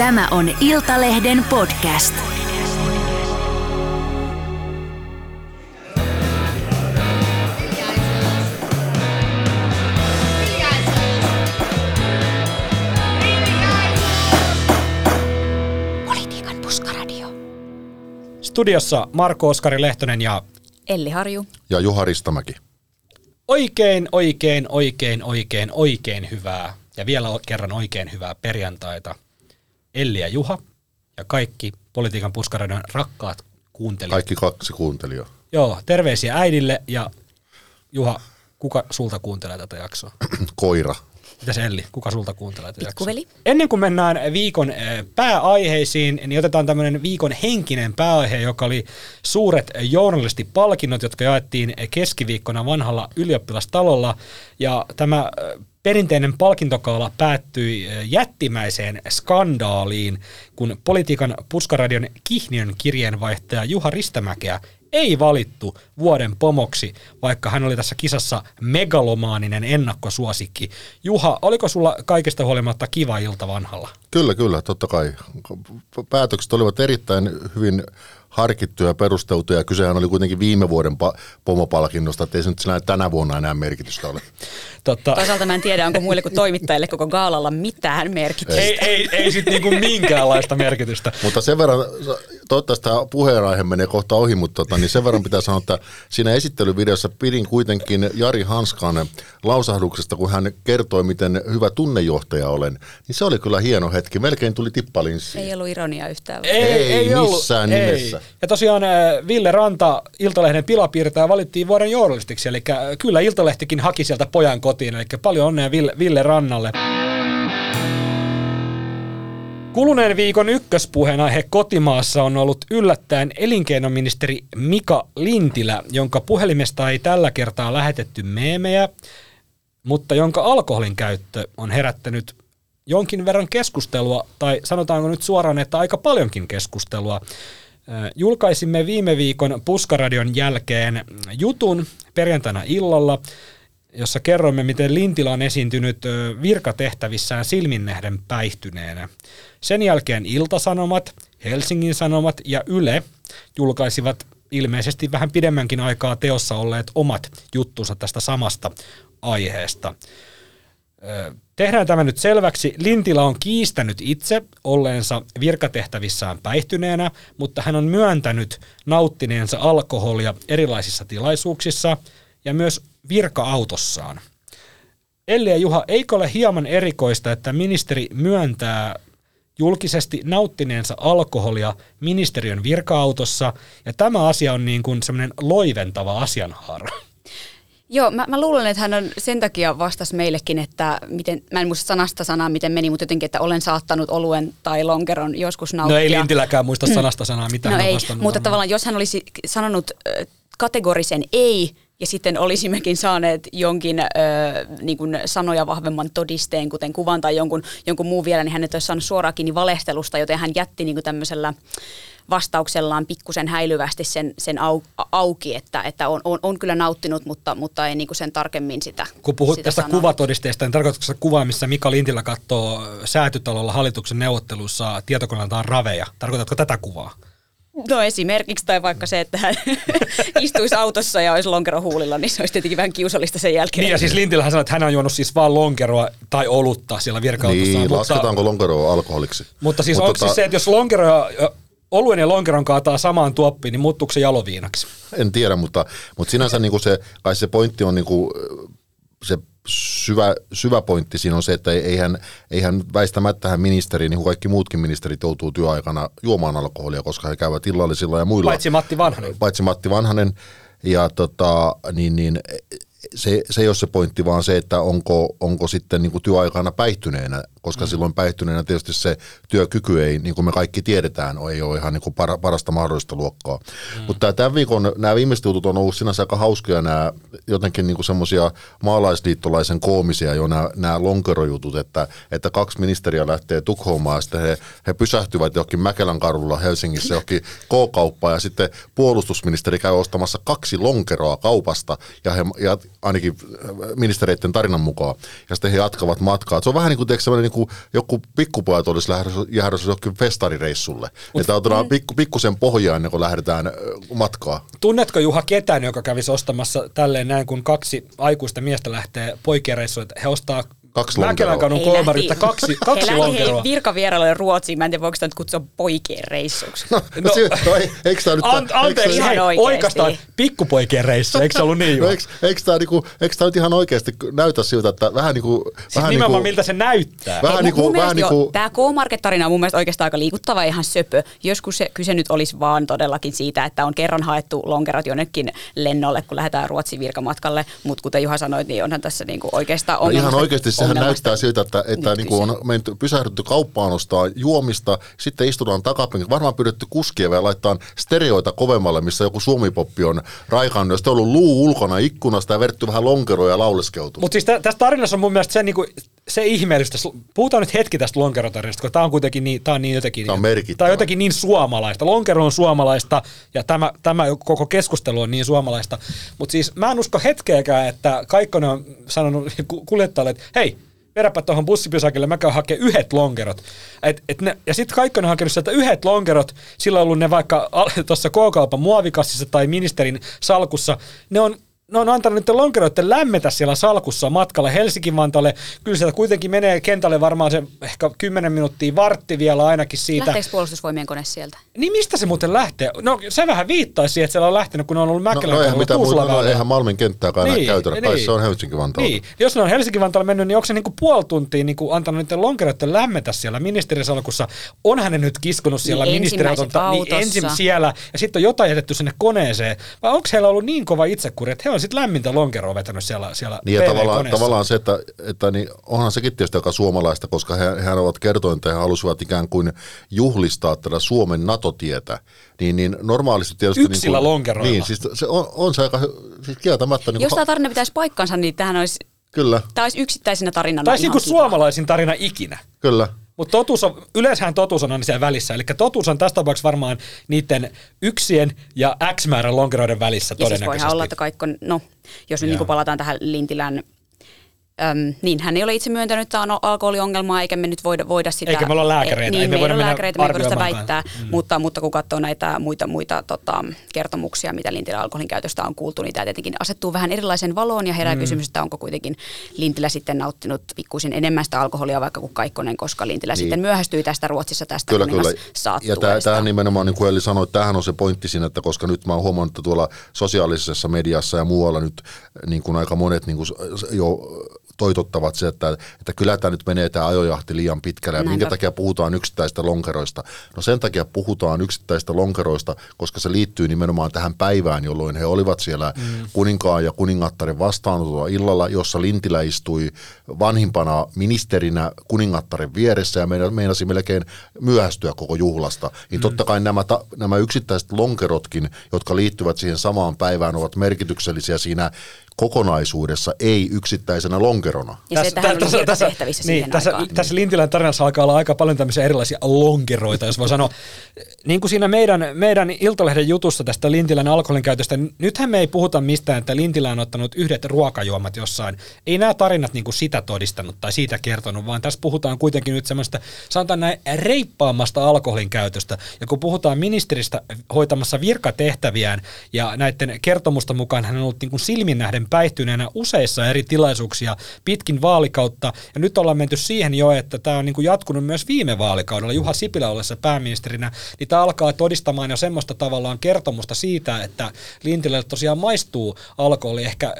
Tämä on Iltalehden podcast. Politiikan puskaradio. Studiossa Marko Oskari Lehtonen ja Elli Harju. Ja Juha Ristamäki. oikein, oikein, oikein, oikein, oikein hyvää ja vielä kerran oikein hyvää perjantaita Elli ja Juha ja kaikki Politiikan puskaradion rakkaat kuuntelijat. Kaikki kaksi kuuntelijaa. Joo, terveisiä äidille ja Juha, kuka sulta kuuntelee tätä jaksoa? Koira. Mitäs Elli, kuka sulta kuuntelee tätä jaksoa? Pikkuveli. Ennen kuin mennään viikon eh, pääaiheisiin, niin otetaan tämmöinen viikon henkinen pääaihe, joka oli suuret journalistipalkinnot, jotka jaettiin keskiviikkona vanhalla ylioppilastalolla. Ja tämä eh, perinteinen palkintokaala päättyi jättimäiseen skandaaliin, kun politiikan puskaradion Kihniön kirjeenvaihtaja Juha Ristämäkeä ei valittu vuoden pomoksi, vaikka hän oli tässä kisassa megalomaaninen ennakkosuosikki. Juha, oliko sulla kaikesta huolimatta kiva ilta vanhalla? Kyllä, kyllä, totta kai. Päätökset olivat erittäin hyvin harkittuja ja perusteltuja. Kysehän oli kuitenkin viime vuoden pa- pomopalkinnosta, ettei se nyt sinä tänä vuonna enää merkitystä ole. Totta, Toisaalta mä en tiedä, onko muille kuin toimittajille koko gaalalla mitään merkitystä. ei, ei, ei sitten niinku minkäänlaista merkitystä. Mutta sen verran, toivottavasti tämä puheenaihe menee kohta ohi, mutta tota, niin sen verran pitää sanoa, että siinä esittelyvideossa pidin kuitenkin Jari Hanskan lausahduksesta, kun hän kertoi, miten hyvä tunnejohtaja olen. Niin se oli kyllä hieno hetki. Melkein tuli tippalinssi. Ei ollut ironia yhtään. Ei missään nimessä. Ja tosiaan äh, Ville Ranta, Iltalehden pilapiirtäjä, valittiin vuoden journalistiksi, eli äh, kyllä Iltalehtikin haki sieltä pojan kotiin, eli paljon onnea Ville, Ville Rannalle. Kuluneen viikon ykköspuheenaihe kotimaassa on ollut yllättäen elinkeinoministeri Mika Lintilä, jonka puhelimesta ei tällä kertaa lähetetty meemejä, mutta jonka alkoholin käyttö on herättänyt jonkin verran keskustelua, tai sanotaanko nyt suoraan, että aika paljonkin keskustelua. Ö, Julkaisimme viime viikon Puskaradion jälkeen jutun perjantaina illalla, jossa kerromme, miten Lintilä on esiintynyt ö, virkatehtävissään silminnähden päihtyneenä. Sen jälkeen Iltasanomat, Helsingin Sanomat ja Yle julkaisivat ilmeisesti vähän pidemmänkin aikaa teossa olleet omat juttunsa tästä samasta aiheesta. Tehdään tämä nyt selväksi. Lintilä on kiistänyt itse olleensa virkatehtävissään päihtyneenä, mutta hän on myöntänyt nauttineensa alkoholia erilaisissa tilaisuuksissa ja myös virka-autossaan. Elli ja Juha, eikö ole hieman erikoista, että ministeri myöntää julkisesti nauttineensa alkoholia ministeriön virka-autossa, ja tämä asia on niin kuin semmoinen loiventava asianhaara. Joo, mä, mä luulen, että hän on sen takia vastas meillekin, että miten, mä en muista sanasta sanaa, miten meni, mutta jotenkin, että olen saattanut oluen tai lonkeron joskus nauttia. No ei Lintiläkään muista sanasta sanaa, mitä No hän on ei, vastannut. mutta tavallaan jos hän olisi sanonut kategorisen ei, ja sitten olisimmekin saaneet jonkin ö, niin kuin sanoja vahvemman todisteen, kuten kuvan tai jonkun, jonkun muun vielä, niin hän ei olisi saanut suoraakin niin valehtelusta, joten hän jätti niin kuin tämmöisellä vastauksellaan pikkusen häilyvästi sen, sen au, auki, että, että on, on, on kyllä nauttinut, mutta, mutta ei niin kuin sen tarkemmin sitä Kun puhut sitä tästä sanonut. kuvatodisteesta, niin tarkoitatko se kuva, missä Mika Lintilä katsoo säätytalolla hallituksen neuvotteluissa tietokoneeltaan raveja? Tarkoitatko tätä kuvaa? No esimerkiksi, tai vaikka se, että hän istuisi autossa ja olisi lonkero huulilla, niin se olisi tietenkin vähän kiusallista sen jälkeen. Niin ja siis Lintilähän sanoi, että hän on juonut siis vaan lonkeroa tai olutta siellä virka-autossaan. Niin, mutta, lasketaanko lonkeroa alkoholiksi? mutta siis Mut onko siis se, että jos lonkero ja, oluen ja lonkeron kaataa samaan tuoppiin, niin muuttuuko se jaloviinaksi? En tiedä, mutta, mutta sinänsä niin kuin se, kai se pointti on niin kuin, se syvä, syvä pointti siinä on se, että ei- eihän, eihän väistämättä hän ministeri, niin kuin kaikki muutkin ministerit, joutuu työaikana juomaan alkoholia, koska he käyvät illallisilla ja muilla. Paitsi Matti Vanhanen. Paitsi Matti Vanhanen. Ja tota, niin, niin, se, se ei ole se pointti, vaan se, että onko, onko sitten niin kuin työaikana päihtyneenä, koska mm. silloin päihtyneenä tietysti se työkyky ei, niin kuin me kaikki tiedetään, ei ole ihan niin kuin para, parasta mahdollista luokkaa. Mm. Mutta tämän viikon, nämä viimeiset jutut on ollut sinänsä aika hauskoja, nämä jotenkin niin semmoisia maalaisliittolaisen koomisia jo nämä, nämä lonkerojutut, että, että kaksi ministeriä lähtee Tukholmaan ja sitten he, he pysähtyvät johonkin Mäkelän karulla Helsingissä johonkin K-kauppaan ja sitten puolustusministeri käy ostamassa kaksi lonkeroa kaupasta ja, he, ja ainakin ministereiden tarinan mukaan, ja sitten he jatkavat matkaa. Se on vähän niin kuin, teekö, niin kuin joku pikkupojat olisi lähdössä johonkin festarireissulle. Mut, että otetaan pikku, pikkusen pohjaa ennen kuin lähdetään matkaa. Tunnetko Juha ketään, joka kävisi ostamassa tälleen näin, kun kaksi aikuista miestä lähtee poikien reissuille, he ostaa Kaksi Mäkelän kadun kolmarilta kaksi, kaksi he lonkeroa. He virkavierailuille Ruotsiin, mä en tiedä voiko sitä nyt kutsua poikien reissuksi. No, no, no, no ei, eikö tämä nyt... An, anteeksi, ihan hei, oikeastaan pikkupoikien reissu, eikö se ollut niin No, Juha? eikö, eikö, tämä, niinku, eikö tämä nyt ihan oikeasti näytä siltä, että vähän niin kuin... Siis vähän nimenomaan niinku, miltä se näyttää. Vähän niin kuin... Vähän niin jo, kuin Tämä K-Market-tarina on mun mielestä oikeastaan aika liikuttava ja ihan söpö. Joskus se kyse nyt olisi vaan todellakin siitä, että on kerran haettu lonkerot jonnekin lennolle, kun lähdetään Ruotsin virkamatkalle. Mutta kuten Juha sanoi, niin onhan tässä niinku oikeastaan No ihan oikeasti sehän näyttää siltä, että, että niin kuin on menty, pysähdytty kauppaan ostaa juomista, sitten istutaan takapenkillä, varmaan pyydetty kuskia ja laittaa stereoita kovemmalle, missä joku suomipoppi on raikannut, sitten on ollut luu ulkona ikkunasta ja vertty vähän lonkeroja ja lauleskeltu. Mutta siis tä, tässä tarinassa on mun mielestä se, niinku, se ihmeellistä. Puhutaan nyt hetki tästä lonkerotarinasta, kun tämä on kuitenkin niin, tää on niin jotenkin... Tää on merkittävä. Tää on jotenkin niin suomalaista. Lonkero on suomalaista ja tämä, tämä koko keskustelu on niin suomalaista. Mutta siis mä en usko hetkeäkään, että Kaikkonen on sanonut ku- kuljettajalle, että hei, vedäpä tuohon bussipysäkille, mä käyn hakemaan yhdet lonkerot. Et, et ne, ja sitten Kaikkonen on hakenut sieltä yhdet lonkerot, sillä on ollut ne vaikka tuossa K-kaupan muovikassissa tai ministerin salkussa, ne on ne on antanut niiden lonkeroiden lämmetä siellä salkussa matkalla Helsinki-Vantaalle. Kyllä sieltä kuitenkin menee kentälle varmaan se ehkä 10 minuuttia, vartti vielä ainakin siitä. Lähteekö puolustusvoimien kone sieltä? Niin mistä se muuten lähtee? No se vähän viittaisi siihen, että siellä on lähtenyt, kun ne on ollut No, Mäkelän no eihän kadulla mitään muuta, no, eihän Malmin kenttääkään niin, Niin, enää käytännä, niin. se on Helsinki Vantaalla. Niin. Jos ne on Helsinki Vantaalla mennyt, niin onko se niinku puoli tuntia niinku antanut niiden lonkeroiden lämmetä siellä ministerisalkussa? Onhan ne nyt kiskonut siellä Niin, ministeriauton ensimmäiset niin ensin siellä, ja sitten on jotain jätetty sinne koneeseen. Vai onko heillä ollut niin kova itsekuri, että he on sitten lämmintä lonkeroa vetänyt siellä, siellä Niin ja tavallaan, tavallaan se, että, että niin onhan sekin tietysti aika suomalaista, koska he, he ovat kertoneet, että he halusivat ikään kuin juhlistaa tätä Suomen NATO-tietä. Niin, niin normaalisti tietysti... Yksillä niin kuin, lonkeroilla. Niin, siis se on, on se aika, siis kieltämättä... Niin Jos kuin, tämä tarina pitäisi paikkansa, niin tähän olisi, Kyllä, tämä olisi yksittäisenä tarinana Tai ihan niinku kiva. suomalaisin tarina ikinä. kyllä. Mutta totuus on, yleensähän totuus on aina siellä välissä. Eli totuus on tässä tapauksessa varmaan niiden yksien ja X määrän lonkeroiden välissä Ja siis todennäköisesti. voihan olla, että Kaikkon, no jos nyt niin palataan tähän Lintilän, äm, niin hän ei ole itse myöntänyt, että on alkoholiongelmaa, eikä me nyt voida, voida sitä... Eikä me olla lääkäreitä, niin, ei me me, voida lääkäreitä, me ei voida sitä väittää, mm. mutta, mutta kun katsoo näitä muita, muita tota, kertomuksia, mitä Lintilän alkoholin käytöstä on kuultu, niin tämä tietenkin asettuu vähän erilaisen valoon ja herää mm. kysymys, että onko kuitenkin Lintilä sitten nauttinut pikkuisen enemmän sitä alkoholia vaikka kuin Kaikkonen, koska Lintilä niin. sitten myöhästyi tästä Ruotsissa tästä Kyllä, kyllä. Ja tämähän nimenomaan, niin kuin Eli sanoi, että tämähän on se pointti siinä, että koska nyt mä oon huomannut, että tuolla sosiaalisessa mediassa ja muualla nyt niin kuin aika monet niin kuin jo toitottavat se, että, että kyllä tämä nyt menee tämä ajojahti liian pitkälle. Ja Näinpä. minkä takia puhutaan yksittäistä lonkeroista? No sen takia puhutaan yksittäistä lonkeroista, koska se liittyy nimenomaan tähän päivään, jolloin he olivat siellä mm. kuninkaan ja kuningattaren vastaanotolla illalla, jossa Lintilä istui vanhimpana ministerinä kuningattaren vieressä ja meina- meinasi melkein myöhästyä koko juhlasta. Niin totta kai nämä, ta, nämä yksittäiset lonkerotkin, jotka liittyvät siihen samaan päivään, ovat merkityksellisiä siinä kokonaisuudessa, ei yksittäisenä lonkerona. Ja se, että hän oli virkatehtävissä niin, tässä, aikaan. tässä Lintilän tarinassa alkaa olla aika paljon tämmöisiä erilaisia lonkeroita, jos voi sanoa. Niin kuin siinä meidän, meidän Iltalehden jutussa tästä Lintilän alkoholin käytöstä, nythän me ei puhuta mistään, että Lintilä on ottanut yhdet ruokajuomat jossain. Ei nämä tarinat niin kuin sitä todistanut tai siitä kertonut, vaan tässä puhutaan kuitenkin nyt semmoista, sanotaan näin, reippaammasta alkoholin käytöstä. Ja kun puhutaan ministeristä hoitamassa virkatehtäviään ja näiden kertomusta mukaan hän on ollut niin kuin silmin nähden päihtyneenä useissa eri tilaisuuksia pitkin vaalikautta. Ja nyt ollaan menty siihen jo, että tämä on niin kuin jatkunut myös viime vaalikaudella Juha Sipilä ollessa pääministerinä, niin tämä alkaa todistamaan jo semmoista tavallaan kertomusta siitä, että Lintilälle tosiaan maistuu alkoholi ehkä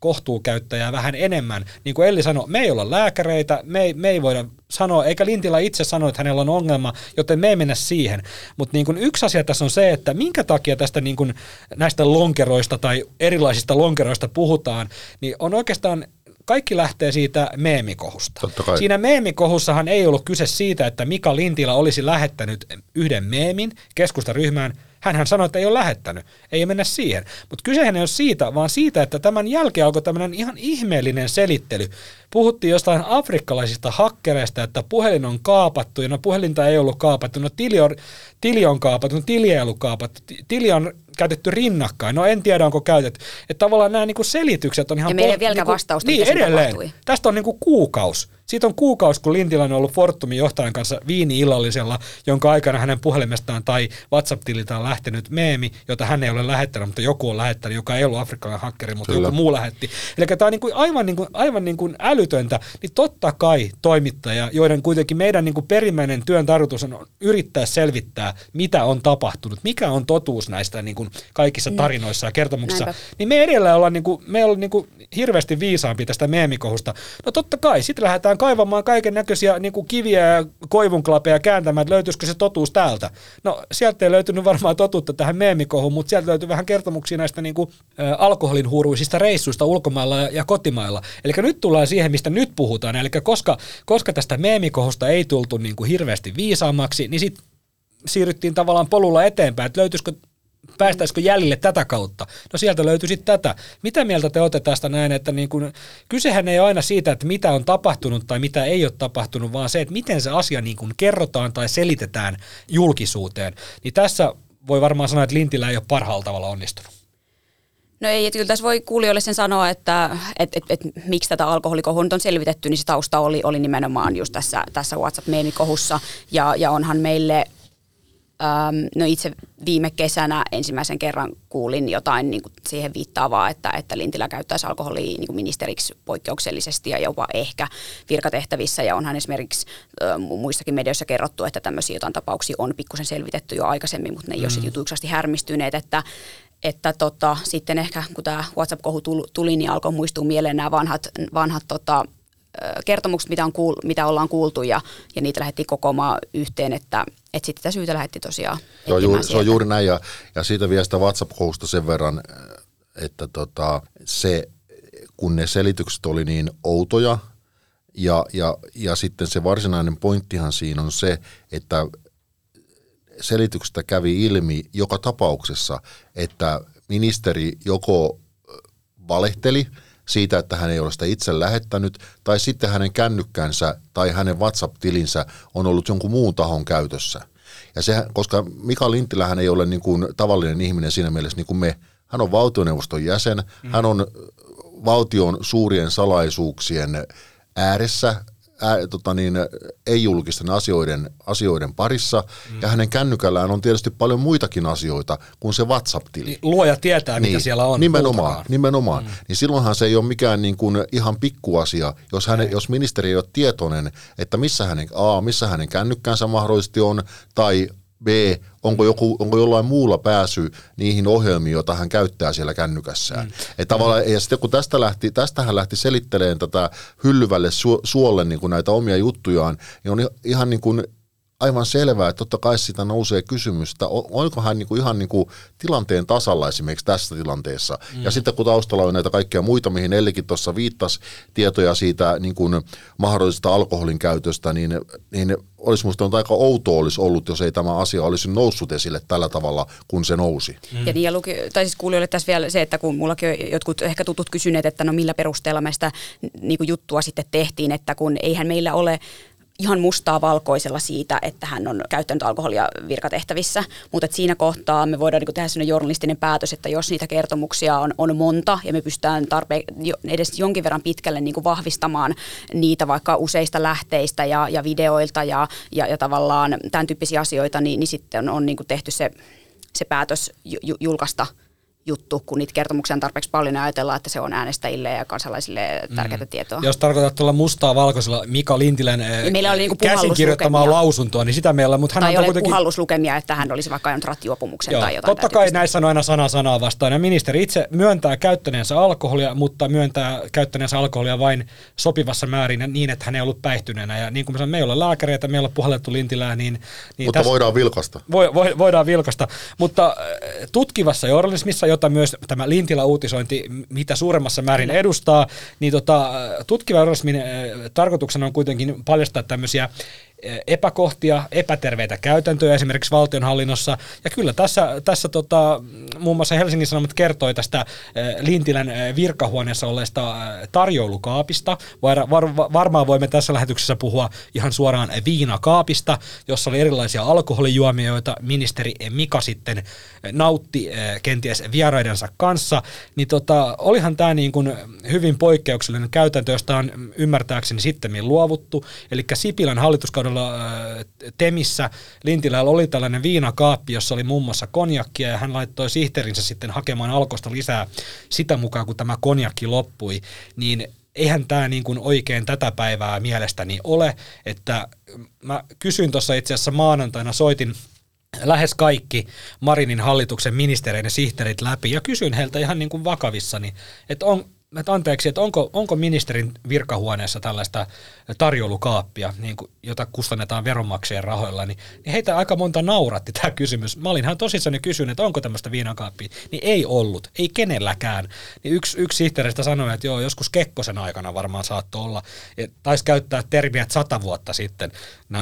kohtuukäyttäjää vähän enemmän. Niin kuin Elli sanoi, me ei olla lääkäreitä, me ei, me ei voida sanoa, eikä Lintilä itse sano, että hänellä on ongelma, joten me ei mennä siihen. Mutta niin yksi asia tässä on se, että minkä takia tästä niin kuin näistä lonkeroista tai erilaisista lonkeroista puhutaan, niin on oikeastaan kaikki lähtee siitä meemikohusta. Siinä meemikohussahan ei ollut kyse siitä, että Mika Lintilä olisi lähettänyt yhden meemin keskustaryhmään. Hänhän sanoi, että ei ole lähettänyt. Ei mennä siihen. Mutta kysehän ei ole siitä, vaan siitä, että tämän jälkeen alkoi tämmöinen ihan ihmeellinen selittely. puhuttiin jostain afrikkalaisista hakkereista, että puhelin on kaapattu, ja no puhelinta ei ollut kaapattu, no tili on, tili on kaapattu, no tili ei ollut kaapattu, tili on käytetty rinnakkain. No en tiedä, onko käytetty. Että tavallaan nämä niinku selitykset on ihan... Ja meillä ei vieläkään vastausta, niin, edelleen. tapahtui. Tästä on niinku kuukaus. Siitä on kuukausi, kun Lintilän on ollut Fortumin johtajan kanssa viini-illallisella, jonka aikana hänen puhelimestaan tai WhatsApp-tililtä on lähtenyt meemi, jota hän ei ole lähettänyt, mutta joku on lähettänyt, joka ei ollut afrikkalainen hakkeri, mutta Kyllä. joku muu lähetti. Eli tämä on niinku aivan, niinku, aivan niinku älytöntä, niin totta kai toimittaja, joiden kuitenkin meidän niinku perimmäinen työn tarkoitus on yrittää selvittää, mitä on tapahtunut, mikä on totuus näistä niinku kaikissa tarinoissa ja kertomuksissa, Näinpä. niin me edelleen ollaan, niinku, me ollaan niinku hirveästi viisaampi tästä meemikohusta. No totta kai, sitten lähdetään kaivamaan kaiken näköisiä niinku kiviä ja koivunklapeja kääntämään, että löytyisikö se totuus täältä. No sieltä ei löytynyt varmaan totuutta tähän meemikohuun, mutta sieltä löytyy vähän kertomuksia näistä niinku, ä, alkoholin huuruisista reissuista ulkomailla ja, ja kotimailla. Eli nyt tullaan siihen, mistä nyt puhutaan. Eli koska, koska tästä meemikohusta ei tultu niinku hirveästi viisaammaksi, niin sitten siirryttiin tavallaan polulla eteenpäin, että löytyisikö päästäisikö jäljille tätä kautta? No sieltä löytyi sitten tätä. Mitä mieltä te olette tästä näin, että niin kun, kysehän ei ole aina siitä, että mitä on tapahtunut tai mitä ei ole tapahtunut, vaan se, että miten se asia niin kun kerrotaan tai selitetään julkisuuteen. Niin tässä voi varmaan sanoa, että Lintilä ei ole parhaalla tavalla onnistunut. No ei, että kyllä tässä voi kuulijoille sen sanoa, että et, et, et, miksi tätä alkoholikohua nyt on selvitetty, niin se tausta oli, oli nimenomaan just tässä, tässä WhatsApp-meemikohussa. Ja, ja onhan meille, äm, no itse viime kesänä ensimmäisen kerran kuulin jotain niin kuin siihen viittaavaa, että, että Lintilä käyttäisi alkoholia niin kuin ministeriksi poikkeuksellisesti ja jopa ehkä virkatehtävissä. Ja onhan esimerkiksi ä, mu- muissakin medioissa kerrottu, että tämmöisiä jotain tapauksia on pikkusen selvitetty jo aikaisemmin, mutta ne ei ole sitten jutuiksi härmistyneet, että että tota, sitten ehkä kun tämä WhatsApp-kohu tul- tuli, niin alkoi muistua mieleen nämä vanhat, vanhat tota, kertomukset, mitä, on kuul- mitä ollaan kuultu ja, ja niitä lähdettiin kokoamaan yhteen, että, että sitten tätä syytä lähdettiin tosiaan Se on, juuri, se on juuri näin ja, ja siitä vielä sitä WhatsApp-kohusta sen verran, että tota, se, kun ne selitykset oli niin outoja ja, ja, ja sitten se varsinainen pointtihan siinä on se, että selityksestä kävi ilmi joka tapauksessa, että ministeri joko valehteli siitä, että hän ei ole sitä itse lähettänyt, tai sitten hänen kännykkänsä tai hänen WhatsApp-tilinsä on ollut jonkun muun tahon käytössä. Ja se, koska Mika Lintilähän ei ole niin kuin tavallinen ihminen siinä mielessä niin kuin me, hän on valtioneuvoston jäsen, mm. hän on valtion suurien salaisuuksien ääressä, ää, tota niin, ei-julkisten asioiden, asioiden parissa, mm. ja hänen kännykällään on tietysti paljon muitakin asioita kuin se WhatsApp-tili. Luoja tietää, mitä siellä on. Nimenomaan, nimenomaan. Mm. Niin silloinhan se ei ole mikään niin kuin ihan pikkuasia, jos, hänen, jos ministeri ei ole tietoinen, että missä hänen, A, missä hänen kännykkänsä mahdollisesti on, tai B, onko, joku, onko jollain muulla pääsy niihin ohjelmiin, joita hän käyttää siellä kännykässään. Mm. Et tavallaan, ja sitten kun tästä lähti, tästä hän lähti selittelemään tätä hyllyvälle su, suolle niin kuin näitä omia juttujaan, niin on ihan niin kuin aivan selvää, että totta kai sitä nousee kysymys, että o- oliko hän niinku ihan niinku tilanteen tasalla esimerkiksi tässä tilanteessa. Mm. Ja sitten kun taustalla on näitä kaikkia muita, mihin Ellikin tuossa viittasi tietoja siitä niin kuin mahdollisesta alkoholin käytöstä, niin, niin olisi minusta on aika outoa olisi ollut, jos ei tämä asia olisi noussut esille tällä tavalla, kun se nousi. Ja, niin, ja luki, tai siis kuulijoille tässä vielä se, että kun mullakin on jotkut ehkä tutut kysyneet, että no millä perusteella me sitä niin kuin juttua sitten tehtiin, että kun eihän meillä ole ihan mustaa valkoisella siitä, että hän on käyttänyt alkoholia virkatehtävissä, mutta siinä kohtaa me voidaan niin tehdä sellainen journalistinen päätös, että jos niitä kertomuksia on, on monta ja me pystytään tarpeen, jo, edes jonkin verran pitkälle niin vahvistamaan niitä vaikka useista lähteistä ja, ja videoilta ja, ja, ja tavallaan tämän tyyppisiä asioita, niin, niin sitten on, on niin tehty se, se päätös ju, ju, julkaista juttu, kun niitä kertomuksia on tarpeeksi paljon ja ajatellaan, että se on äänestäjille ja kansalaisille tärkeää mm. tietoa. Jos tarkoitat tuolla mustaa valkoisella Mika Lintilän Ja meillä oli niinku käsin kirjoittamaa lausuntoa, niin sitä meillä, mutta hän tai on ole kuitenkin... puhalluslukemia, että hän olisi vaikka ajanut rattijuopumuksen Joo, tai jotain. totta kai näissä on aina sana sanaa vastaan. Ja ministeri itse myöntää käyttäneensä alkoholia, mutta myöntää käyttäneensä alkoholia vain sopivassa määrin niin, että hän ei ollut päihtyneenä. Ja niin kuin sanoin, me ei ole lääkäreitä, me ei ole puhallettu lintilää, niin... niin Mutta voidaan vilkasta. voi, voi, voidaan vilkasta. Mutta äh, tutkivassa journalismissa, jota myös tämä Lintilä-uutisointi mitä suuremmassa määrin edustaa, niin tota, tutkiva journalismin tarkoituksena on kuitenkin paljastaa tämmöisiä epäkohtia, epäterveitä käytäntöjä esimerkiksi valtionhallinnossa. Ja kyllä tässä, tässä tota, muun muassa Helsingin Sanomat kertoi tästä Lintilän virkahuoneessa olleesta tarjoulukaapista. Var, var, varmaan voimme tässä lähetyksessä puhua ihan suoraan viinakaapista, jossa oli erilaisia alkoholijuomia, joita ministeri Mika sitten nautti kenties vieraidensa kanssa. Niin tota, olihan tämä niin kuin hyvin poikkeuksellinen käytäntö, josta on ymmärtääkseni sitten luovuttu. Eli Sipilän hallituskaudella Temissä Lintilällä oli tällainen viinakaappi, jossa oli muun muassa konjakkia ja hän laittoi sihteerinsä sitten hakemaan alkosta lisää sitä mukaan, kun tämä konjakki loppui. Niin eihän tämä niin kuin oikein tätä päivää mielestäni ole, että mä kysyin tuossa itse asiassa maanantaina, soitin lähes kaikki Marinin hallituksen ministereiden sihteerit läpi ja kysyin heiltä ihan niin kuin vakavissani, että on, että anteeksi, että onko, onko ministerin virkahuoneessa tällaista tarjoulukaappia, niin kuin, jota kustannetaan veronmaksajien rahoilla, niin, niin heitä aika monta nauratti tämä kysymys. Mä olinhan tosissani kysyn, että onko tämmöistä viinakaappia, niin ei ollut, ei kenelläkään. Niin yksi, yksi sihteeristä sanoi, että joo, joskus Kekkosen aikana varmaan saattoi olla, taisi käyttää termiä, että sata vuotta sitten,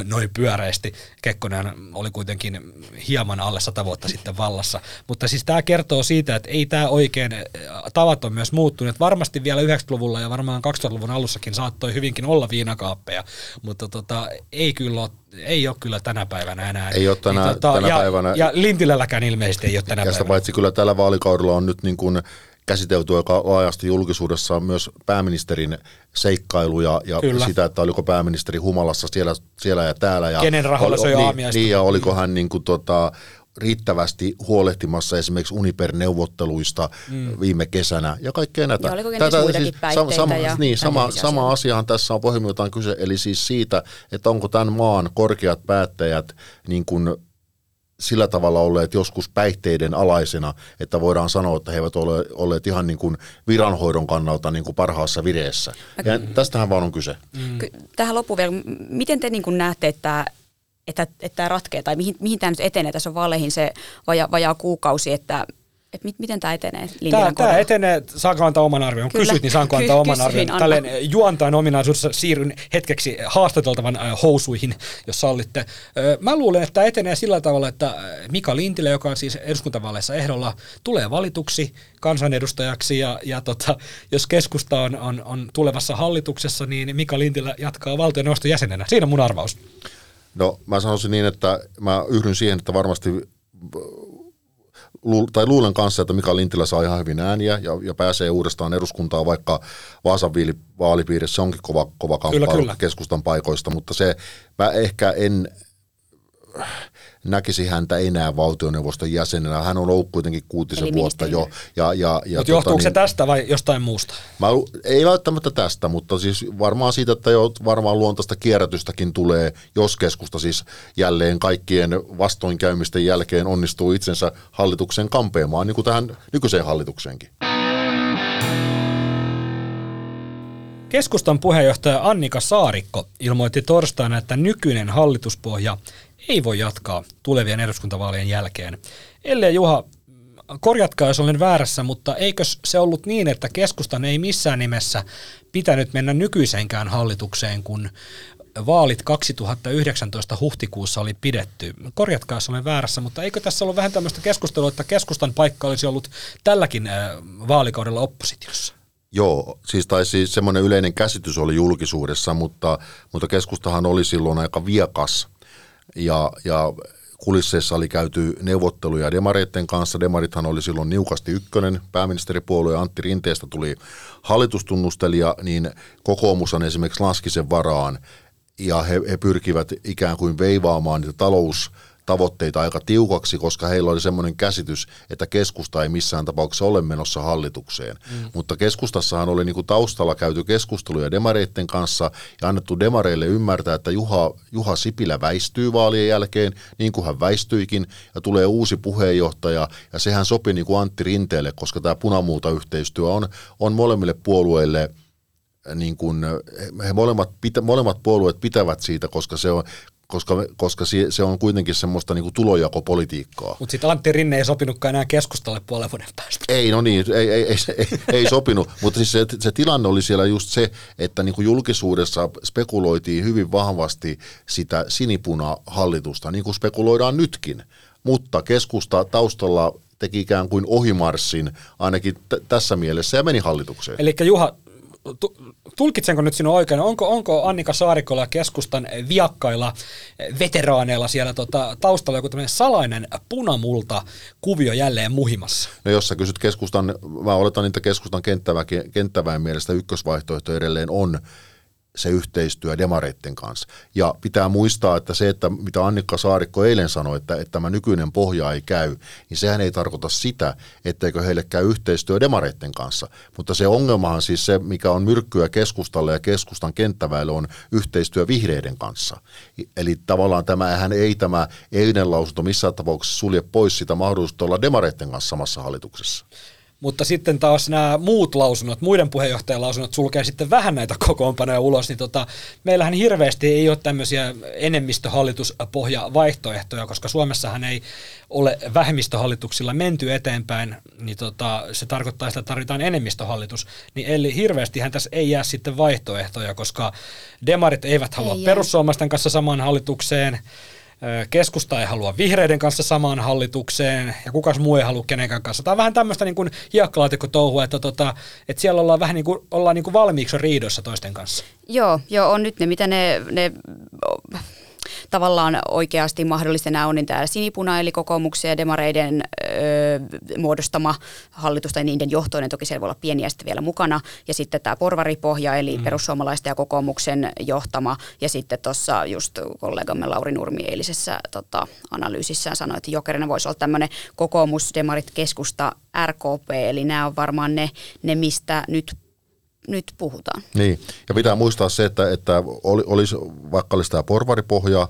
noin pyöreästi. Kekkonen oli kuitenkin hieman alle sata vuotta sitten vallassa. Mutta siis tämä kertoo siitä, että ei tämä oikein, tavat on myös muuttuneet. Varmasti vielä 90-luvulla ja varmaan 2000-luvun alussakin saattoi hyvinkin olla viinakaappeja, mutta tota, ei kyllä ole ei ole kyllä tänä päivänä enää. Ei ole tänä, niin, tota, tänä ja, päivänä. Ja Lintilälläkään ilmeisesti ei ole tänä ja päivänä. paitsi kyllä tällä vaalikaudella on nyt niin kuin käsitelty aika laajasti julkisuudessa myös pääministerin seikkailuja ja Kyllä. sitä, että oliko pääministeri humalassa siellä, siellä ja täällä. Ja Kenen rahoilla se niin, aamiaista. Niin, ja oliko hän niin kuin, tota, riittävästi huolehtimassa esimerkiksi Uniper-neuvotteluista mm. viime kesänä ja kaikkea näitä. Ja oliko Tätä, siis, sama, sama, ja niin, sama, sama asiahan tässä on pohjimmiltaan kyse, eli siis siitä, että onko tämän maan korkeat päättäjät niin kuin sillä tavalla olleet joskus päihteiden alaisena, että voidaan sanoa, että he eivät ole olleet ihan niin kuin viranhoidon kannalta niin kuin parhaassa vireessä. Ja tästähän vaan on kyse. Mm. Tähän loppuun vielä, miten te niin kuin näette, että että, että tämä ratkeaa, tai mihin, mihin tämä nyt etenee, tässä on vaaleihin se vaja, vajaa kuukausi, että että mit, miten tämä etenee Tämä, tämä etenee, saanko antaa oman arvion? Kyllä. Kysyt, niin saanko antaa Ky- oman arvion? Tälleen juontain ominaisuudessa siirryn hetkeksi haastateltavan housuihin, jos sallitte. Mä luulen, että tämä etenee sillä tavalla, että Mika Lintilä, joka on siis eduskuntavaaleissa ehdolla, tulee valituksi kansanedustajaksi ja, ja tota, jos keskusta on, on, on tulevassa hallituksessa, niin Mika Lintilä jatkaa valtioneuvoston jäsenenä. Siinä on mun arvaus. No mä sanoisin niin, että mä yhdyn siihen, että varmasti tai luulen kanssa, että Mika Lintilä saa ihan hyvin ääniä ja, ja pääsee uudestaan eduskuntaan, vaikka Vaasan vaalipiirissä onkin kova, kova kamppailu keskustan paikoista, mutta se mä ehkä en näkisi häntä enää valtioneuvoston jäsenenä. Hän on ollut kuitenkin kuutisen Eli vuotta jo. Ja, ja, ja mutta johtuuko tota, se niin, tästä vai jostain muusta? Mä, ei välttämättä tästä, mutta siis varmaan siitä, että jo varmaan luontaista kierrätystäkin tulee, jos keskusta siis jälleen kaikkien vastoinkäymisten jälkeen onnistuu itsensä hallituksen kampeamaan, niin kuin tähän nykyiseen hallitukseenkin. Keskustan puheenjohtaja Annika Saarikko ilmoitti torstaina, että nykyinen hallituspohja ei voi jatkaa tulevien eduskuntavaalien jälkeen. Ellei Juha, korjatkaa jos olen väärässä, mutta eikö se ollut niin, että keskustan ei missään nimessä pitänyt mennä nykyiseenkään hallitukseen, kun vaalit 2019 huhtikuussa oli pidetty. Korjatkaa, jos olen väärässä, mutta eikö tässä ollut vähän tämmöistä keskustelua, että keskustan paikka olisi ollut tälläkin vaalikaudella oppositiossa? Joo, siis tai siis semmoinen yleinen käsitys oli julkisuudessa, mutta, mutta keskustahan oli silloin aika viekas ja, ja kulisseissa oli käyty neuvotteluja demareiden kanssa. Demarithan oli silloin niukasti ykkönen, pääministeripuolue Antti Rinteestä tuli hallitustunnustelija, niin kokoomus on esimerkiksi laskisen varaan ja he, he pyrkivät ikään kuin veivaamaan niitä talous- tavoitteita aika tiukaksi, koska heillä oli semmoinen käsitys, että keskusta ei missään tapauksessa ole menossa hallitukseen. Mm. Mutta keskustassahan oli niin kuin taustalla käyty keskusteluja demareiden kanssa ja annettu demareille ymmärtää, että Juha, Juha Sipilä väistyy vaalien jälkeen, niin kuin hän väistyikin, ja tulee uusi puheenjohtaja, ja sehän sopi niin kuin Antti Rinteelle, koska tämä punamuuta yhteistyö on, on molemmille puolueille – niin kuin, he molemmat, pitä, molemmat puolueet pitävät siitä, koska se on koska, koska se, on kuitenkin semmoista niin kuin tulojakopolitiikkaa. Mutta sitten Antti Rinne ei sopinutkaan enää keskustalle puolen vuoden päästä. Ei, no niin, ei, ei, ei, ei, ei sopinut, mutta siis se, se tilanne oli siellä just se, että niin kuin julkisuudessa spekuloitiin hyvin vahvasti sitä sinipuna-hallitusta, niin kuin spekuloidaan nytkin. Mutta keskusta taustalla teki ikään kuin ohimarssin ainakin t- tässä mielessä ja meni hallitukseen. Eli Juha, tulkitsenko nyt sinun oikein, onko, onko Annika Saarikolla ja keskustan viakkailla veteraaneilla siellä tota, taustalla joku tämmöinen salainen punamulta kuvio jälleen muhimassa? No jos sä kysyt keskustan, mä oletan, että keskustan kenttäväen mielestä ykkösvaihtoehto edelleen on se yhteistyö demareitten kanssa. Ja pitää muistaa, että se, että mitä Annikka Saarikko eilen sanoi, että, että tämä nykyinen pohja ei käy, niin sehän ei tarkoita sitä, etteikö heille käy yhteistyö demareitten kanssa. Mutta se ongelmahan siis se, mikä on myrkkyä keskustalle ja keskustan kenttäväelle, on yhteistyö vihreiden kanssa. Eli tavallaan tämähän ei tämä eilinen lausunto missään tapauksessa sulje pois sitä mahdollisuutta olla demareitten kanssa samassa hallituksessa. Mutta sitten taas nämä muut lausunnot, muiden puheenjohtajan lausunnot sulkee sitten vähän näitä kokoonpanoja ulos, niin tota, meillähän hirveästi ei ole tämmöisiä enemmistöhallituspohjavaihtoehtoja, koska Suomessahan ei ole vähemmistöhallituksilla menty eteenpäin, niin tota, se tarkoittaa sitä, että tarvitaan enemmistöhallitus. Niin eli hirveästihän tässä ei jää sitten vaihtoehtoja, koska demarit eivät halua ei perussuomalaisten kanssa samaan hallitukseen, keskusta ei halua vihreiden kanssa samaan hallitukseen ja kukas muu ei halua kenenkään kanssa. Tämä on vähän tämmöistä niin hiekkalaatikko-touhua, että, tota, että siellä ollaan vähän niin kuin, ollaan niin kuin valmiiksi riidossa toisten kanssa. Joo, joo, on nyt ne, mitä ne, ne tavallaan oikeasti mahdollisena on niin tämä sinipuna, eli kokoomuksen ja demareiden öö, muodostama hallitus tai niiden johtoinen, toki siellä voi olla pieniä sitten vielä mukana, ja sitten tämä porvaripohja, eli mm. perussuomalaisten ja kokoomuksen johtama, ja sitten tuossa just kollegamme Lauri Nurmi eilisessä tota, analyysissään sanoi, että jokerina voisi olla tämmöinen kokoomus, demarit, keskusta, RKP, eli nämä on varmaan ne, ne mistä nyt nyt puhutaan. Niin, ja pitää muistaa se, että, että olisi, vaikka olisi tämä porvaripohja,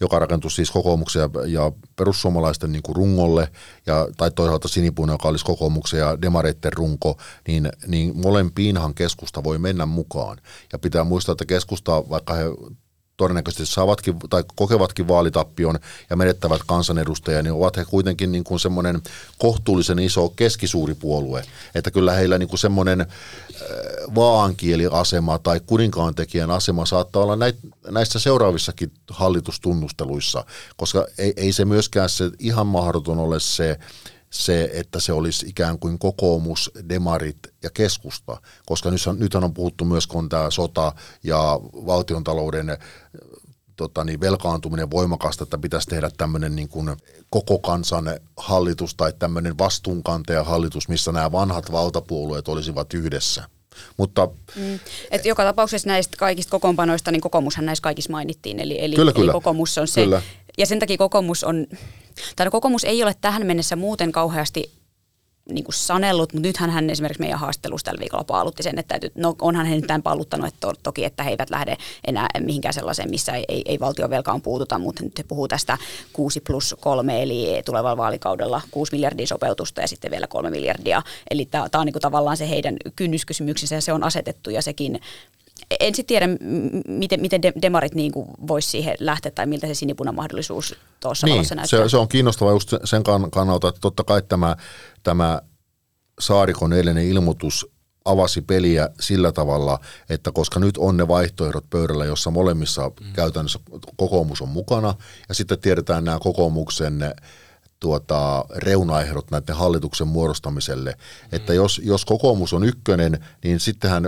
joka rakentuu siis kokoomuksen ja, ja perussuomalaisten niin kuin rungolle, ja, tai toisaalta sinipuinen, joka olisi kokoomuksen ja demareitten runko, niin, niin molempiinhan keskusta voi mennä mukaan. Ja pitää muistaa, että keskusta, vaikka he todennäköisesti saavatkin tai kokevatkin vaalitappion ja menettävät kansanedustajia, niin ovat he kuitenkin niin kuin semmoinen kohtuullisen iso keskisuuri puolue. Että kyllä heillä niin kuin semmoinen äh, vaankieliasema tai kuninkaantekijän asema saattaa olla näissä seuraavissakin hallitustunnusteluissa, koska ei, ei se myöskään se ihan mahdoton ole se, se, että se olisi ikään kuin kokoomus, demarit ja keskusta, koska nythän on puhuttu myös, kun tämä sota ja valtiontalouden tota niin, velkaantuminen voimakasta, että pitäisi tehdä tämmöinen niin kuin koko kansan hallitus tai tämmöinen vastuunkantaja hallitus, missä nämä vanhat valtapuolueet olisivat yhdessä. Mutta, mm. Et joka tapauksessa näistä kaikista kokoonpanoista, niin kokoomushan näissä kaikissa mainittiin, eli, eli, kyllä, eli kyllä. kokoomus on se, kyllä. ja sen takia kokoomus on, tai no kokoomus ei ole tähän mennessä muuten kauheasti niin kuin sanellut, mutta nythän hän esimerkiksi meidän haastelussa tällä viikolla paalutti sen, että no, onhan he nyt tämän paaluttanut, että to, toki, että he eivät lähde enää mihinkään sellaiseen, missä ei, ei, ei valtion velkaan puututa, mutta nyt he puhuu tästä 6 plus 3, eli tulevalla vaalikaudella 6 miljardia sopeutusta ja sitten vielä 3 miljardia. Eli tämä on niin kuin tavallaan se heidän kynnyskysymyksensä ja se on asetettu ja sekin en sitten tiedä, miten, miten demarit niin voisi siihen lähteä tai miltä se sinipuna-mahdollisuus tuossa niin, valossa näyttää. Se, se on kiinnostava just sen kannalta, että totta kai tämä, tämä Saarikon eilinen ilmoitus avasi peliä sillä tavalla, että koska nyt on ne vaihtoehdot pöydällä, jossa molemmissa mm. käytännössä kokoomus on mukana, ja sitten tiedetään nämä kokoomuksen tuota, reunaehdot näiden hallituksen muodostamiselle, mm. että jos, jos kokoomus on ykkönen, niin sittenhän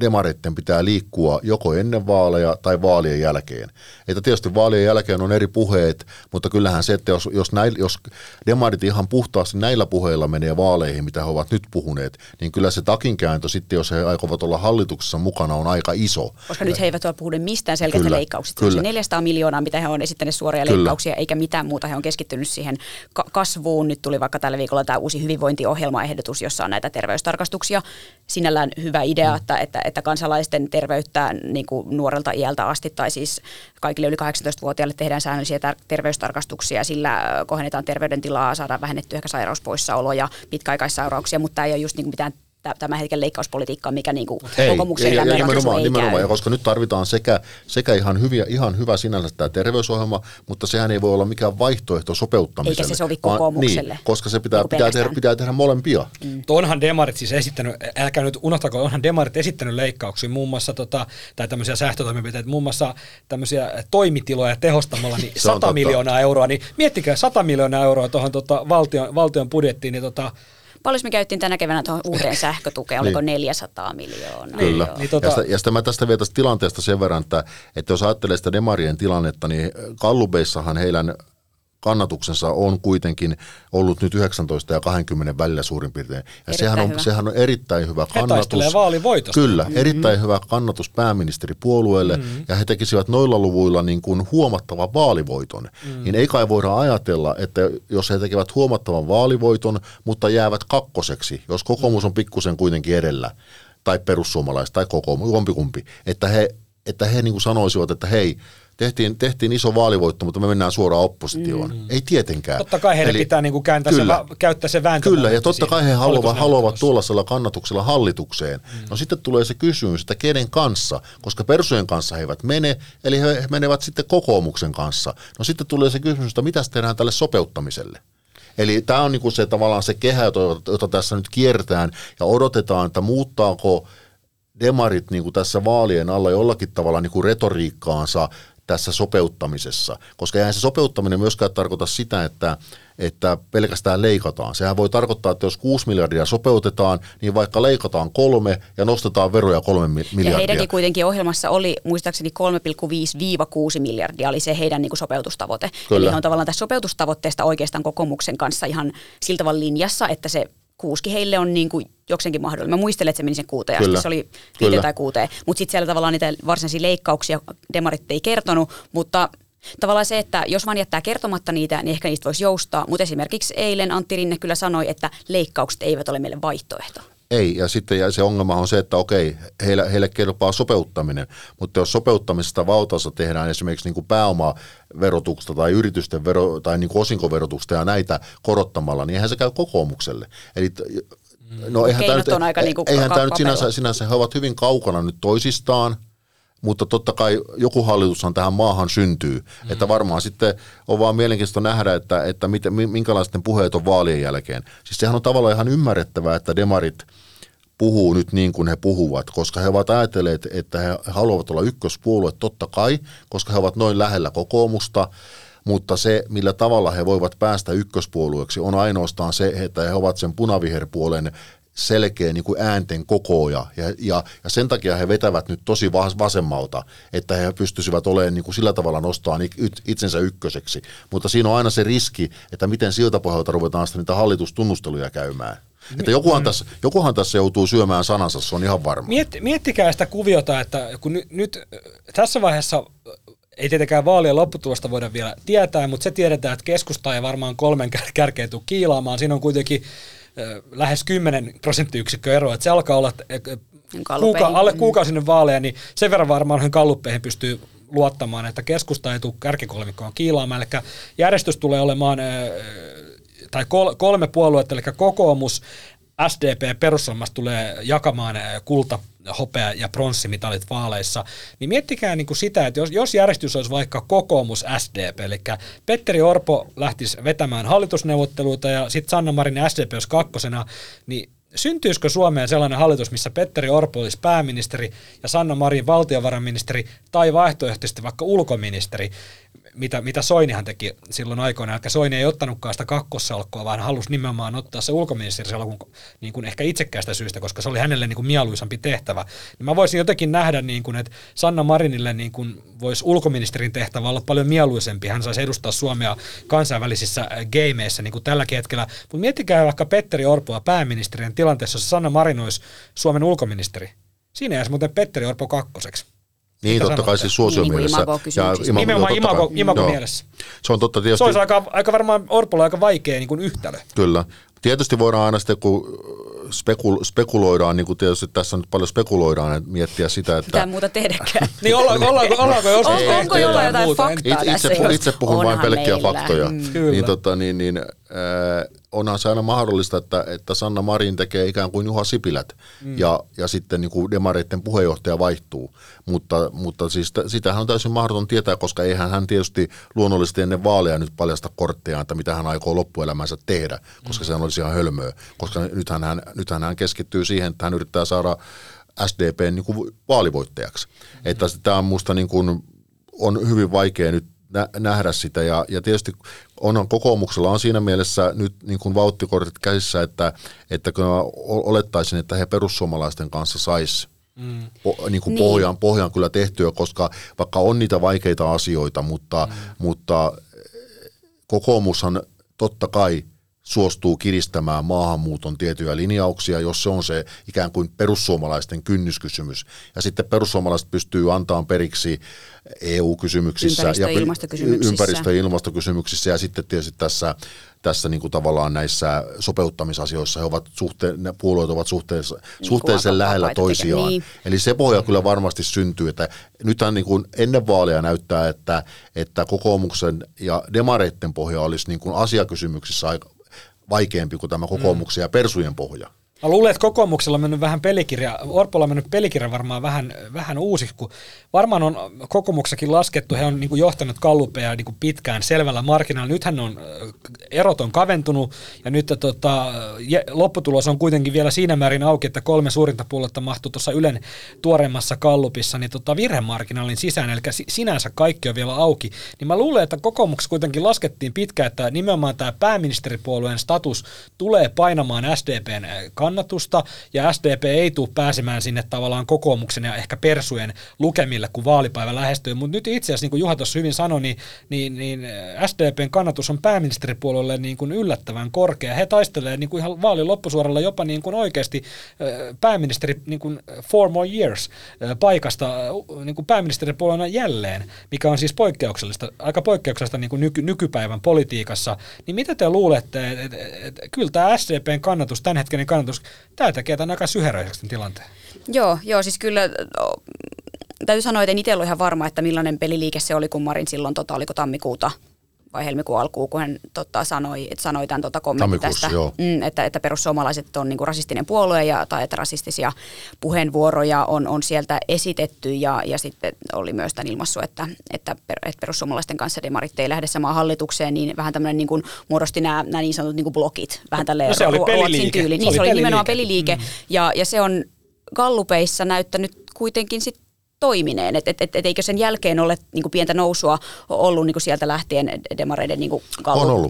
demareitten pitää liikkua joko ennen vaaleja tai vaalien jälkeen. Että tietysti vaalien jälkeen on eri puheet, mutta kyllähän se, että jos, jos, näil, jos demarit ihan puhtaasti näillä puheilla menee vaaleihin, mitä he ovat nyt puhuneet, niin kyllä se takinkääntö sitten, jos he aikovat olla hallituksessa mukana, on aika iso. Koska nyt he eivät ole puhuneet mistään selkeistä kyllä, leikkauksista. Kyllä. Se 400 miljoonaa, mitä he on esittäneet suoria kyllä. leikkauksia, eikä mitään muuta. He on keskittynyt siihen ka- kasvuun. Nyt tuli vaikka tällä viikolla tämä uusi hyvinvointiohjelmaehdotus, jossa on näitä terveystarkastuksia. Sinällään hyvä idea, mm. että, että että kansalaisten terveyttä niin kuin nuorelta iältä asti tai siis kaikille yli 18-vuotiaille tehdään säännöllisiä terveystarkastuksia, sillä kohennetaan terveydentilaa, saadaan vähennettyä ehkä sairauspoissaoloja, pitkäaikaissairauksia, mutta tämä ei ole just niin kuin mitään tä- tämän hetken leikkauspolitiikkaa, mikä niinku Ei, kokoomuksen ja, ratkaisu nimenomaan, ei nimenomaan. käy. Ja koska nyt tarvitaan sekä, sekä ihan, hyviä, ihan hyvä sinänsä tämä terveysohjelma, mutta sehän ei voi olla mikään vaihtoehto sopeuttamiselle. Eikä se sovi vaan- kokoomukselle. Niin, koska se pitää, Niinku pitää, tehdä, pitää tehdä molempia. Mm. Onhan demarit siis esittänyt, älkää nyt unohtako, onhan demarit esittänyt leikkauksia muun muassa, tota, tai tämmöisiä säästötoimenpiteitä, muun muassa tämmöisiä toimitiloja tehostamalla, niin Se on 100 totta. miljoonaa euroa, niin miettikää 100 miljoonaa euroa tuohon tota, valtion, valtion budjettiin, niin tota, Paljon me käyttiin tänä keväänä tuohon uuteen sähkötukeen, oliko Niin. 400 miljoonaa? Kyllä. Joo. Niin tota- ja, sitä, ja sitten mä tästä vielä tästä tilanteesta sen verran, että, että jos ajattelee sitä demarien tilannetta, niin Kallubeissahan heidän kannatuksensa on kuitenkin ollut nyt 19 ja 20 välillä suurin piirtein. Ja Erittäin sehän on, hyvä. sehän on erittäin hyvä He kannatus. vaalivoitosta. Kyllä, erittäin hyvä kannatus pääministeripuolueelle mm-hmm. ja he tekisivät noilla luvuilla niin kuin huomattavan vaalivoiton. Mm-hmm. Niin ei kai voida ajatella, että jos he tekevät huomattavan vaalivoiton, mutta jäävät kakkoseksi, jos kokoomus on pikkusen kuitenkin edellä, tai perussuomalaiset tai kokoomus, jompikumpi, että he, että he niin kuin sanoisivat, että hei, tehtiin, tehtiin iso vaalivoitto, mutta me mennään suoraan oppositioon. Mm. Ei tietenkään. Totta kai heidän pitää niinku kääntää se kyllä. va- käyttää se vääntömomentti Kyllä, ja totta kai he haluavat, haluavat tuollaisella kannatuksella hallitukseen. Mm. No sitten tulee se kysymys, että kenen kanssa, koska persujen kanssa he eivät mene, eli he menevät sitten kokoomuksen kanssa. No sitten tulee se kysymys, että mitä tehdään tälle sopeuttamiselle. Eli tämä on niinku se tavallaan se kehä, jota, jota tässä nyt kiertään, ja odotetaan, että muuttaako demarit niin kuin tässä vaalien alla jollakin tavalla niin kuin retoriikkaansa tässä sopeuttamisessa, koska eihän se sopeuttaminen myöskään tarkoita sitä, että, että pelkästään leikataan. Sehän voi tarkoittaa, että jos 6 miljardia sopeutetaan, niin vaikka leikataan kolme ja nostetaan veroja kolme mi- Ja miljardia. heidänkin kuitenkin ohjelmassa oli muistaakseni 3,5-6 miljardia oli se heidän niin kuin sopeutustavoite. Kyllä. Eli on tavallaan tässä sopeutustavoitteesta oikeastaan kokoomuksen kanssa ihan tavalla linjassa, että se kuuski heille on niin kuin jokseenkin mahdollinen. Mä muistelen, että se meni sen kuuteen asti, Kyllä. se oli viiteen tai kuuteen. Mutta sitten siellä tavallaan niitä varsinaisia leikkauksia demarit ei kertonut, mutta Tavallaan se, että jos vaan jättää kertomatta niitä, niin ehkä niistä voisi joustaa. Mutta esimerkiksi eilen Antti Rinne kyllä sanoi, että leikkaukset eivät ole meille vaihtoehto. Ei, ja sitten ja se ongelma on se, että okei, heille, heille kelpaa sopeuttaminen, mutta jos sopeuttamisesta valtaosa tehdään esimerkiksi niin kuin pääomaverotuksesta tai yritysten vero, tai niin kuin osinkoverotuksesta ja näitä korottamalla, niin eihän se käy kokoomukselle. Eli t- no eihän Keinot tämä on aika niin eihän tämä nyt sinänsä, sinänsä, he ovat hyvin kaukana nyt toisistaan, mutta totta kai joku hallitushan tähän maahan syntyy. Mm. Että varmaan sitten on vaan mielenkiintoista nähdä, että, että miten, mi- minkälaisten puheet on vaalien jälkeen. Siis sehän on tavallaan ihan ymmärrettävää, että demarit puhuu nyt niin kuin he puhuvat, koska he ovat ajatelleet, että he haluavat olla ykköspuolue totta kai, koska he ovat noin lähellä kokoomusta, mutta se, millä tavalla he voivat päästä ykköspuolueeksi, on ainoastaan se, että he ovat sen punaviherpuolen selkeä niin kuin äänten kokooja ja, ja, ja sen takia he vetävät nyt tosi vas- vasemmalta, että he pystyisivät olemaan niin kuin sillä tavalla nostaa itsensä ykköseksi. Mutta siinä on aina se riski, että miten siltä pohjalta ruvetaan sitten niitä hallitustunnusteluja käymään. Että jokuhan, Mm. tässä, jokuhan tässä joutuu syömään sanansa, se on ihan varma. Mietti, miettikää sitä kuviota, että kun nyt, nyt äh, tässä vaiheessa äh, ei tietenkään vaalien lopputulosta voida vielä tietää, mutta se tiedetään, että keskusta ei varmaan kolmen kär- kärkeen tule kiilaamaan. Siinä on kuitenkin lähes 10 prosenttiyksikköä eroa, että se alkaa olla äh, kuuka, alle Mm. kuukausinen vaaleja, niin sen verran varmaan kalluppeihin pystyy luottamaan, että keskusta ei tule kärkikolmikkoon kiilaamaan. Eli järjestys tulee olemaan tai kol, kolme puoluetta, eli kokoomus, SDP ja perussuomalaiset tulee jakamaan kulta, hopea ja pronssimitaalit vaaleissa, niin miettikää niin kuin sitä, että jos, jos järjestys olisi vaikka kokoomus SDP, eli Petteri Orpo lähtisi vetämään hallitusneuvotteluita ja sitten Sanna Marin SDP olisi kakkosena, niin syntyisikö Suomeen sellainen hallitus, missä Petteri Orpo olisi pääministeri ja Sanna Marin valtiovarainministeri tai vaihtoehtoisesti vaikka ulkoministeri, mitä, mitä Soinihan teki silloin aikoina. Eli Soini ei ottanutkaan sitä kakkossalkkoa, vaan halusi nimenomaan ottaa se ulkoministerisalkun niin kuin ehkä itsekkäästä syystä, koska se oli hänelle niin kuin mieluisampi tehtävä. Niin mä voisin jotenkin nähdä, niin kuin, että Sanna Marinille niin kuin voisi ulkoministerin tehtävä olla paljon mieluisempi. Hän saisi edustaa Suomea kansainvälisissä äh, gameissa niin kuin tälläkin hetkellä. Mutta miettikää vaikka Petteri Orpoa pääministerin tilanteessa, jossa Sanna Marin olisi Suomen ulkoministeri. Siinä jäisi muuten Petteri Orpo kakkoseksi. Niin, Mitä totta kai siis suosio Niin, niin imagokysymyksistä. imago- Nimenomaan imago, imago mielessä. Se on totta tietysti. Se olisi aika, aika varmaan Orpolla aika vaikea niin kuin yhtälö. Kyllä. Tietysti voidaan aina sitten, kun spekul- spekuloidaan, niin kuin tietysti tässä nyt paljon spekuloidaan, että miettiä sitä, että Mitään muuta tehdäkään. Niin ollaanko, ollaanko, ollaanko joskus On- onko jollain jotain muuta? faktaa? itse, itse, tässä itse puhun vain pelkkiä meillä. faktoja. Mm. Kyllä. Niin, tota, niin, niin, onhan se aina mahdollista, että, että Sanna Marin tekee ikään kuin Juha Sipilät mm. ja, ja sitten niin kuin demareiden puheenjohtaja vaihtuu. Mutta, mutta siis t- sitähän on täysin mahdoton tietää, koska eihän hän tietysti luonnollisesti ennen vaaleja nyt paljasta kortteja, että mitä hän aikoo loppuelämänsä tehdä, koska mm. se olisi ihan hölmöä. Koska nythän hän, nythän hän keskittyy siihen, että hän yrittää saada SDPn niin kuin vaalivoittajaksi. Mm. Että tämä on minusta niin kuin, on hyvin vaikea nyt nähdä sitä. Ja, ja tietysti onhan kokoomuksella on siinä mielessä nyt niin kuin vauhtikortit käsissä, että, että kun olettaisin, että he perussuomalaisten kanssa sais Mm. Po, niin kuin niin. Pohjan, pohjan kyllä tehtyä, koska vaikka on niitä vaikeita asioita, mutta, mm. mutta kokoomushan totta kai suostuu kiristämään maahanmuuton tiettyjä linjauksia, jos se on se ikään kuin perussuomalaisten kynnyskysymys. Ja sitten perussuomalaiset pystyy antamaan periksi EU-kysymyksissä ympäristö- ja, ilmastokysymyksissä. ympäristö- ja ilmastokysymyksissä ja sitten tietysti tässä, tässä niin kuin tavallaan näissä sopeuttamisasioissa he ovat suhte- ne puolueet ovat suhteellisen, niin suhteellisen lähellä toisiaan. Niin. Eli se pohja kyllä varmasti syntyy, että nythän niin kuin ennen vaaleja näyttää, että, että kokoomuksen ja demareitten pohja olisi niin kuin asiakysymyksissä aika vaikeampi kuin tämä kokoomuksen mm. ja persujen pohja. Mä luulen, että kokoomuksella on mennyt vähän pelikirja, Orpolla on mennyt pelikirja varmaan vähän, vähän uusiksi, kun varmaan on kokoomuksellakin laskettu, he on niin johtanut kallupeja niin pitkään selvällä markkinalla. Nythän on, erot on kaventunut ja nyt tota, lopputulos on kuitenkin vielä siinä määrin auki, että kolme suurinta puoluetta mahtuu tuossa Ylen tuoreemmassa kallupissa niin tota virhemarginaalin sisään, eli sinänsä kaikki on vielä auki. Niin mä luulen, että kokoomuksessa kuitenkin laskettiin pitkään, että nimenomaan tämä pääministeripuolueen status tulee painamaan SDPn kannatusta, ja SDP ei tule pääsemään sinne tavallaan kokoomuksen ja ehkä persujen lukemille, kun vaalipäivä lähestyy. Mutta nyt itse asiassa, niin kuin Juha tuossa hyvin sanoi, niin, niin, niin SDPn kannatus on pääministeripuolelle niin kuin yllättävän korkea. He taistelevat niin kuin ihan vaalin loppusuoralla jopa niin kuin oikeasti pääministeri niin kuin four more years paikasta niin kuin pääministeripuolena jälleen, mikä on siis poikkeuksellista, aika poikkeuksellista niin kuin nyky, nykypäivän politiikassa. Niin mitä te luulette, että et, et, et, kyllä tämä SDPn kannatus, tämänhetkinen kannatus ajatus. Tämä tekee tämän aika syheröiseksi tilanteen. Joo, joo, siis kyllä täytyy sanoa, että en itse ollut ihan varma, että millainen peliliike se oli, kun Marin silloin, tota, oliko tammikuuta vai helmikuun alkuun, kun hän tota, sanoi, että sanoi tämän tota, kommentin tästä, mm, että, että perussuomalaiset on niinku rasistinen puolue ja, tai että rasistisia puheenvuoroja on, on sieltä esitetty ja, ja sitten oli myös tämän ilmassu, että, että, että perussuomalaisten kanssa demarit ei lähde samaan hallitukseen, niin vähän tämmöinen niin kuin, muodosti nämä, nämä niin sanotut niin kuin blokit, vähän tälleen no se oli peliliike. tyyli. Niin, se, se oli, nimenomaan peliliike mm. ja, ja se on gallupeissa näyttänyt kuitenkin sit toimineen, että et, et, et eikö sen jälkeen ole niin pientä nousua ollut niin sieltä lähtien demareiden niin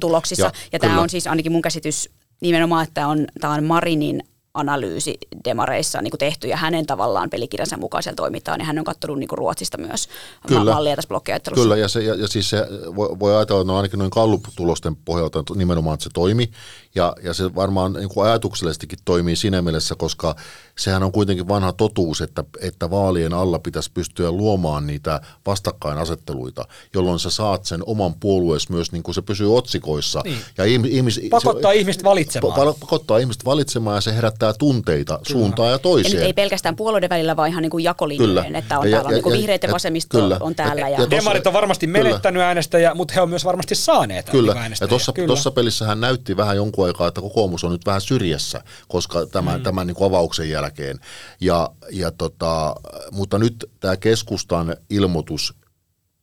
tuloksissa. Ja, ja tämä on siis ainakin mun käsitys nimenomaan, että on, tämä on Marinin analyysi demareissa niin kuin tehty ja hänen tavallaan pelikirjansa mukaisella toimitaan ja hän on katsonut niin kuin Ruotsista myös Kyllä. mallia tässä blokkiajattelussa. Kyllä ja, se, ja, ja siis se voi, voi ajatella, että no ainakin noin kallutulosten pohjalta nimenomaan, että se toimi ja, ja se varmaan niin kuin ajatuksellisestikin toimii siinä mielessä, koska sehän on kuitenkin vanha totuus, että, että vaalien alla pitäisi pystyä luomaan niitä vastakkainasetteluita, jolloin sä saat sen oman puolueesi myös, niin kuin se pysyy otsikoissa. Niin. Ja ihmis, pakottaa se, ihmiset valitsemaan. Pakottaa ihmiset valitsemaan ja se herättää tunteita kyllä. suuntaan ja toiseen. Ja nyt ei pelkästään puolueiden välillä, vaan ihan niin kuin jakolinjojen, että on ja, täällä ja, niin vihreät ja vasemmisto kyllä. on täällä. Ja, ja, ja Demarit on varmasti menettänyt kyllä. äänestäjä, mutta he on myös varmasti saaneet Kyllä, niin ja tuossa, tuossa pelissä hän näytti vähän jonkun aikaa, että kokoomus on nyt vähän syrjässä, koska tämän, mm. tämän niin kuin avauksen jälkeen. Ja, ja tota, mutta nyt tämä keskustan ilmoitus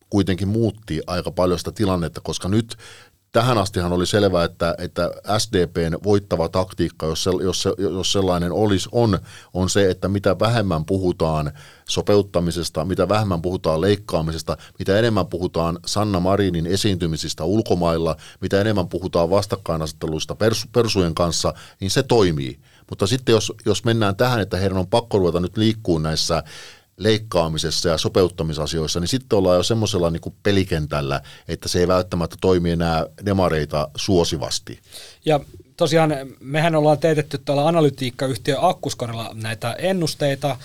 kuitenkin muutti aika paljon sitä tilannetta, koska nyt tähän astihan oli selvää, että, että SDPn voittava taktiikka, jos, se, jos, se, jos sellainen olisi, on, on se, että mitä vähemmän puhutaan sopeuttamisesta, mitä vähemmän puhutaan leikkaamisesta, mitä enemmän puhutaan Sanna Marinin esiintymisistä ulkomailla, mitä enemmän puhutaan vastakkainasetteluista pers, persujen kanssa, niin se toimii. Mutta sitten jos, jos mennään tähän, että heidän on pakko ruveta nyt liikkuu näissä leikkaamisessa ja sopeuttamisasioissa, niin sitten ollaan jo semmoisella niin pelikentällä, että se ei välttämättä toimi enää demareita suosivasti. Ja tosiaan mehän ollaan teetetty tuolla analytiikkayhtiö Akkuskorilla näitä ennusteita,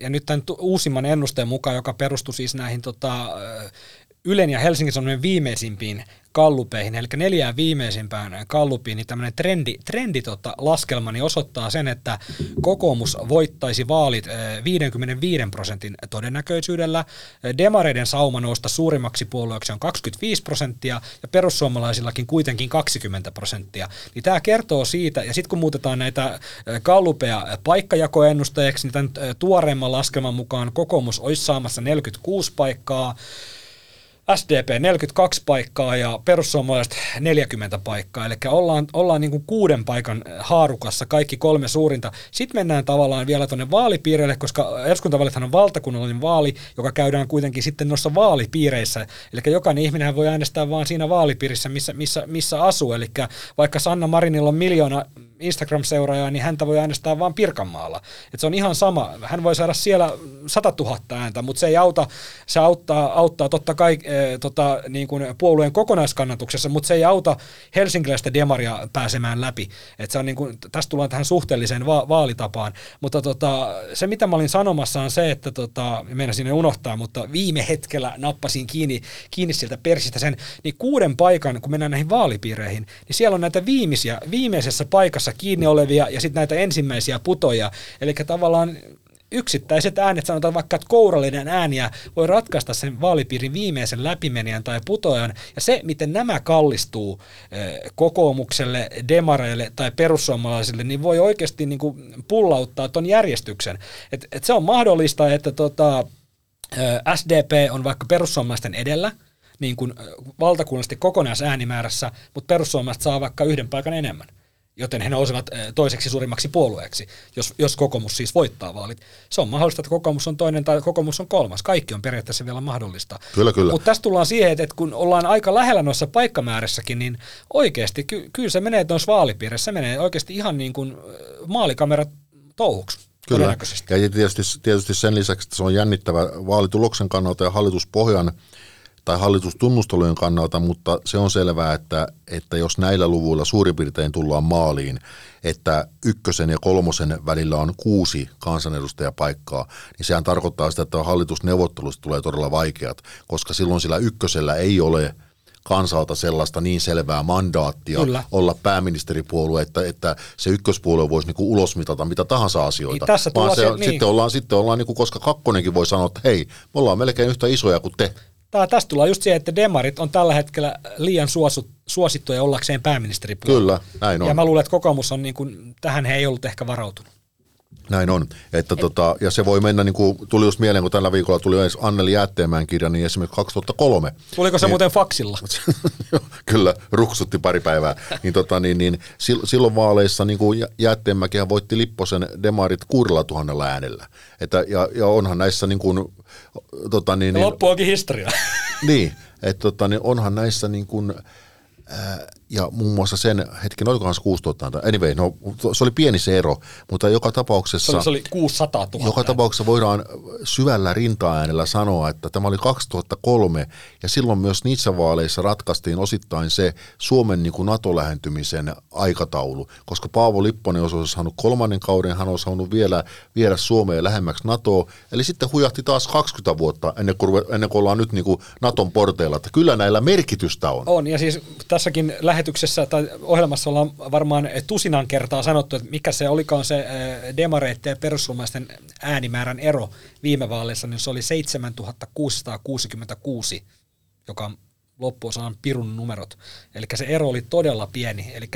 ja nyt tämän uusimman ennusteen mukaan, joka perustui siis näihin tota, Ylen ja Helsingin Sanomien viimeisimpiin kallupeihin, eli neljään viimeisimpään kallupiin, niin tämmöinen trendi, trendi tota, laskelma niin osoittaa sen, että kokoomus voittaisi vaalit 55 prosentin todennäköisyydellä. Demareiden sauma nousta suurimmaksi puolueeksi on 25 prosenttia ja perussuomalaisillakin kuitenkin 20 prosenttia. Niin tämä kertoo siitä, ja sitten kun muutetaan näitä kallupeja paikkajakoennusteeksi, niin tämän tuoreemman laskelman mukaan kokoomus olisi saamassa 46 paikkaa, SDP 42 paikkaa ja perussuomalaiset 40 paikkaa, eli ollaan, ollaan niin kuin kuuden paikan haarukassa kaikki kolme suurinta. Sitten mennään tavallaan vielä tuonne vaalipiireille, koska eduskuntavaalithan on valtakunnallinen vaali, joka käydään kuitenkin sitten noissa vaalipiireissä. Eli jokainen ihminen voi äänestää vaan siinä vaalipiirissä, missä, missä, missä asuu. Eli vaikka Sanna Marinilla on miljoona Instagram-seuraajaa, niin häntä voi äänestää vain Pirkanmaalla. Et se on ihan sama. Hän voi saada siellä 100 000 ääntä, mutta se ei auta, se auttaa, auttaa totta kai e, tota, niin kuin puolueen kokonaiskannatuksessa, mutta se ei auta helsinkiläistä demaria pääsemään läpi. Et se on niin kuin, tästä tullaan tähän suhteelliseen va- vaalitapaan. Mutta tota, se, mitä mä olin sanomassa, on se, että tota, meidän sinne unohtaa, mutta viime hetkellä nappasin kiinni, kiinni sieltä persistä sen, niin kuuden paikan, kun mennään näihin vaalipiireihin, niin siellä on näitä viimeisiä, viimeisessä paikassa kiinni olevia ja sitten näitä ensimmäisiä putoja. Eli tavallaan yksittäiset äänet, sanotaan vaikka, että kourallinen ääniä voi ratkaista sen vaalipiirin viimeisen läpimenijän tai putojan, ja se, miten nämä kallistuu eh, kokoomukselle, demareille tai perussuomalaisille, niin voi oikeasti niin kuin pullauttaa ton järjestyksen. Et, et se on mahdollista, että tota, eh, SDP on vaikka perussuomalaisten edellä, niin kuin eh, valtakunnallisesti kokonaisäänemäärässä, mutta perussuomalaiset saa vaikka yhden paikan enemmän joten he nousevat eh, toiseksi suurimmaksi puolueeksi, jos, jos kokoomus siis voittaa vaalit. Se on mahdollista, että kokoomus on toinen tai kokoomus on kolmas. Kaikki on periaatteessa vielä mahdollista. Kyllä, kyllä. Mutta tässä tullaan siihen, että kun ollaan aika lähellä noissa paikkamäärässäkin, niin oikeasti ky- kyllä se menee noissa vaalipiirissä, se menee oikeasti ihan niin kuin eh, maalikamerat touhuksi. Kyllä, ja tietysti, tietysti sen lisäksi, että se on jännittävä vaalituloksen kannalta ja hallituspohjan tai hallitustunnustelujen kannalta, mutta se on selvää, että, että jos näillä luvuilla suurin piirtein tullaan maaliin, että ykkösen ja kolmosen välillä on kuusi kansanedustajapaikkaa, niin sehän tarkoittaa sitä, että hallitusneuvottelusta tulee todella vaikeat, koska silloin sillä ykkösellä ei ole kansalta sellaista niin selvää mandaattia Kyllä. olla pääministeripuolue, että, että se ykköspuolue voisi niinku ulosmitata mitä tahansa asioita. Niin tässä Vaan se, se, niin. sitten ollaan, sitten ollaan niinku, koska kakkonenkin voi sanoa, että hei, me ollaan melkein yhtä isoja kuin te. Tää, tästä tullaan just siihen, että demarit on tällä hetkellä liian suosut, suosittuja ollakseen pääministeripuolue. Kyllä, näin on. Ja mä luulen, että kokoomus on, niin kuin, tähän he ei ollut ehkä varautunut. Näin on. Että Et, tota, ja se voi mennä, niin kuin tuli just mieleen, kun tällä viikolla tuli Anneli Jäätteenmäen kirja, niin esimerkiksi 2003. Tuliko se niin, muuten faksilla? kyllä, ruksutti pari päivää. niin, tota, niin, niin, silloin vaaleissa niin kuin Jäätteenmäkihän voitti Lipposen demarit kuudella tuhannella äänellä. Että, ja, ja onhan näissä niin kuin, tota, niin, niin, loppu onkin historia. niin, että tota, niin onhan näissä niin kuin, ja muun muassa sen, hetken, olikohan se 6000, anyway, no se oli pieni se ero, mutta joka tapauksessa... Se oli, se oli 600 000. Joka tapauksessa voidaan syvällä rintaäänellä sanoa, että tämä oli 2003, ja silloin myös niissä vaaleissa ratkaistiin osittain se Suomen niin kuin NATO-lähentymisen aikataulu, koska Paavo Lipponen olisi saanut kolmannen kauden, hän olisi saanut vielä viedä Suomeen lähemmäksi NATOa, eli sitten hujahti taas 20 vuotta ennen kuin, ennen kuin ollaan nyt niin kuin NATOn porteilla, että kyllä näillä merkitystä on. On, ja siis tässäkin lähetyksessä tai ohjelmassa ollaan varmaan tusinan kertaa sanottu, että mikä se olikaan se demareitten ja perussuomalaisten äänimäärän ero viime vaaleissa, niin se oli 7666, joka on loppuosaan pirun numerot. Eli se ero oli todella pieni. Eli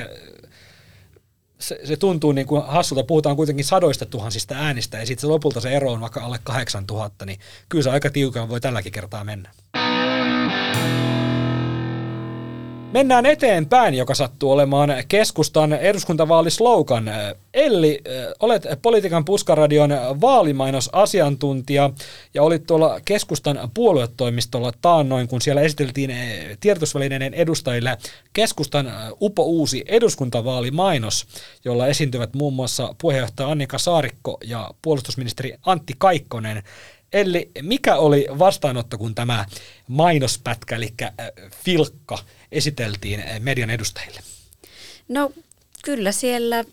se, se tuntuu niin kuin hassulta, puhutaan kuitenkin sadoista tuhansista äänistä, ja sitten lopulta se ero on vaikka alle 8000, niin kyllä se aika tiukan voi tälläkin kertaa mennä. Mennään eteenpäin, joka sattuu olemaan keskustan eduskuntavaalislogan. Elli, olet politiikan puskaradion vaalimainosasiantuntija ja olit tuolla keskustan puoluetoimistolla taannoin, kun siellä esiteltiin tiedotusvälineiden edustajille keskustan upo uusi eduskuntavaalimainos, jolla esiintyvät muun muassa puheenjohtaja Annika Saarikko ja puolustusministeri Antti Kaikkonen. Eli mikä oli vastaanotto, kun tämä mainospätkä, eli filkka, esiteltiin median edustajille? No kyllä siellä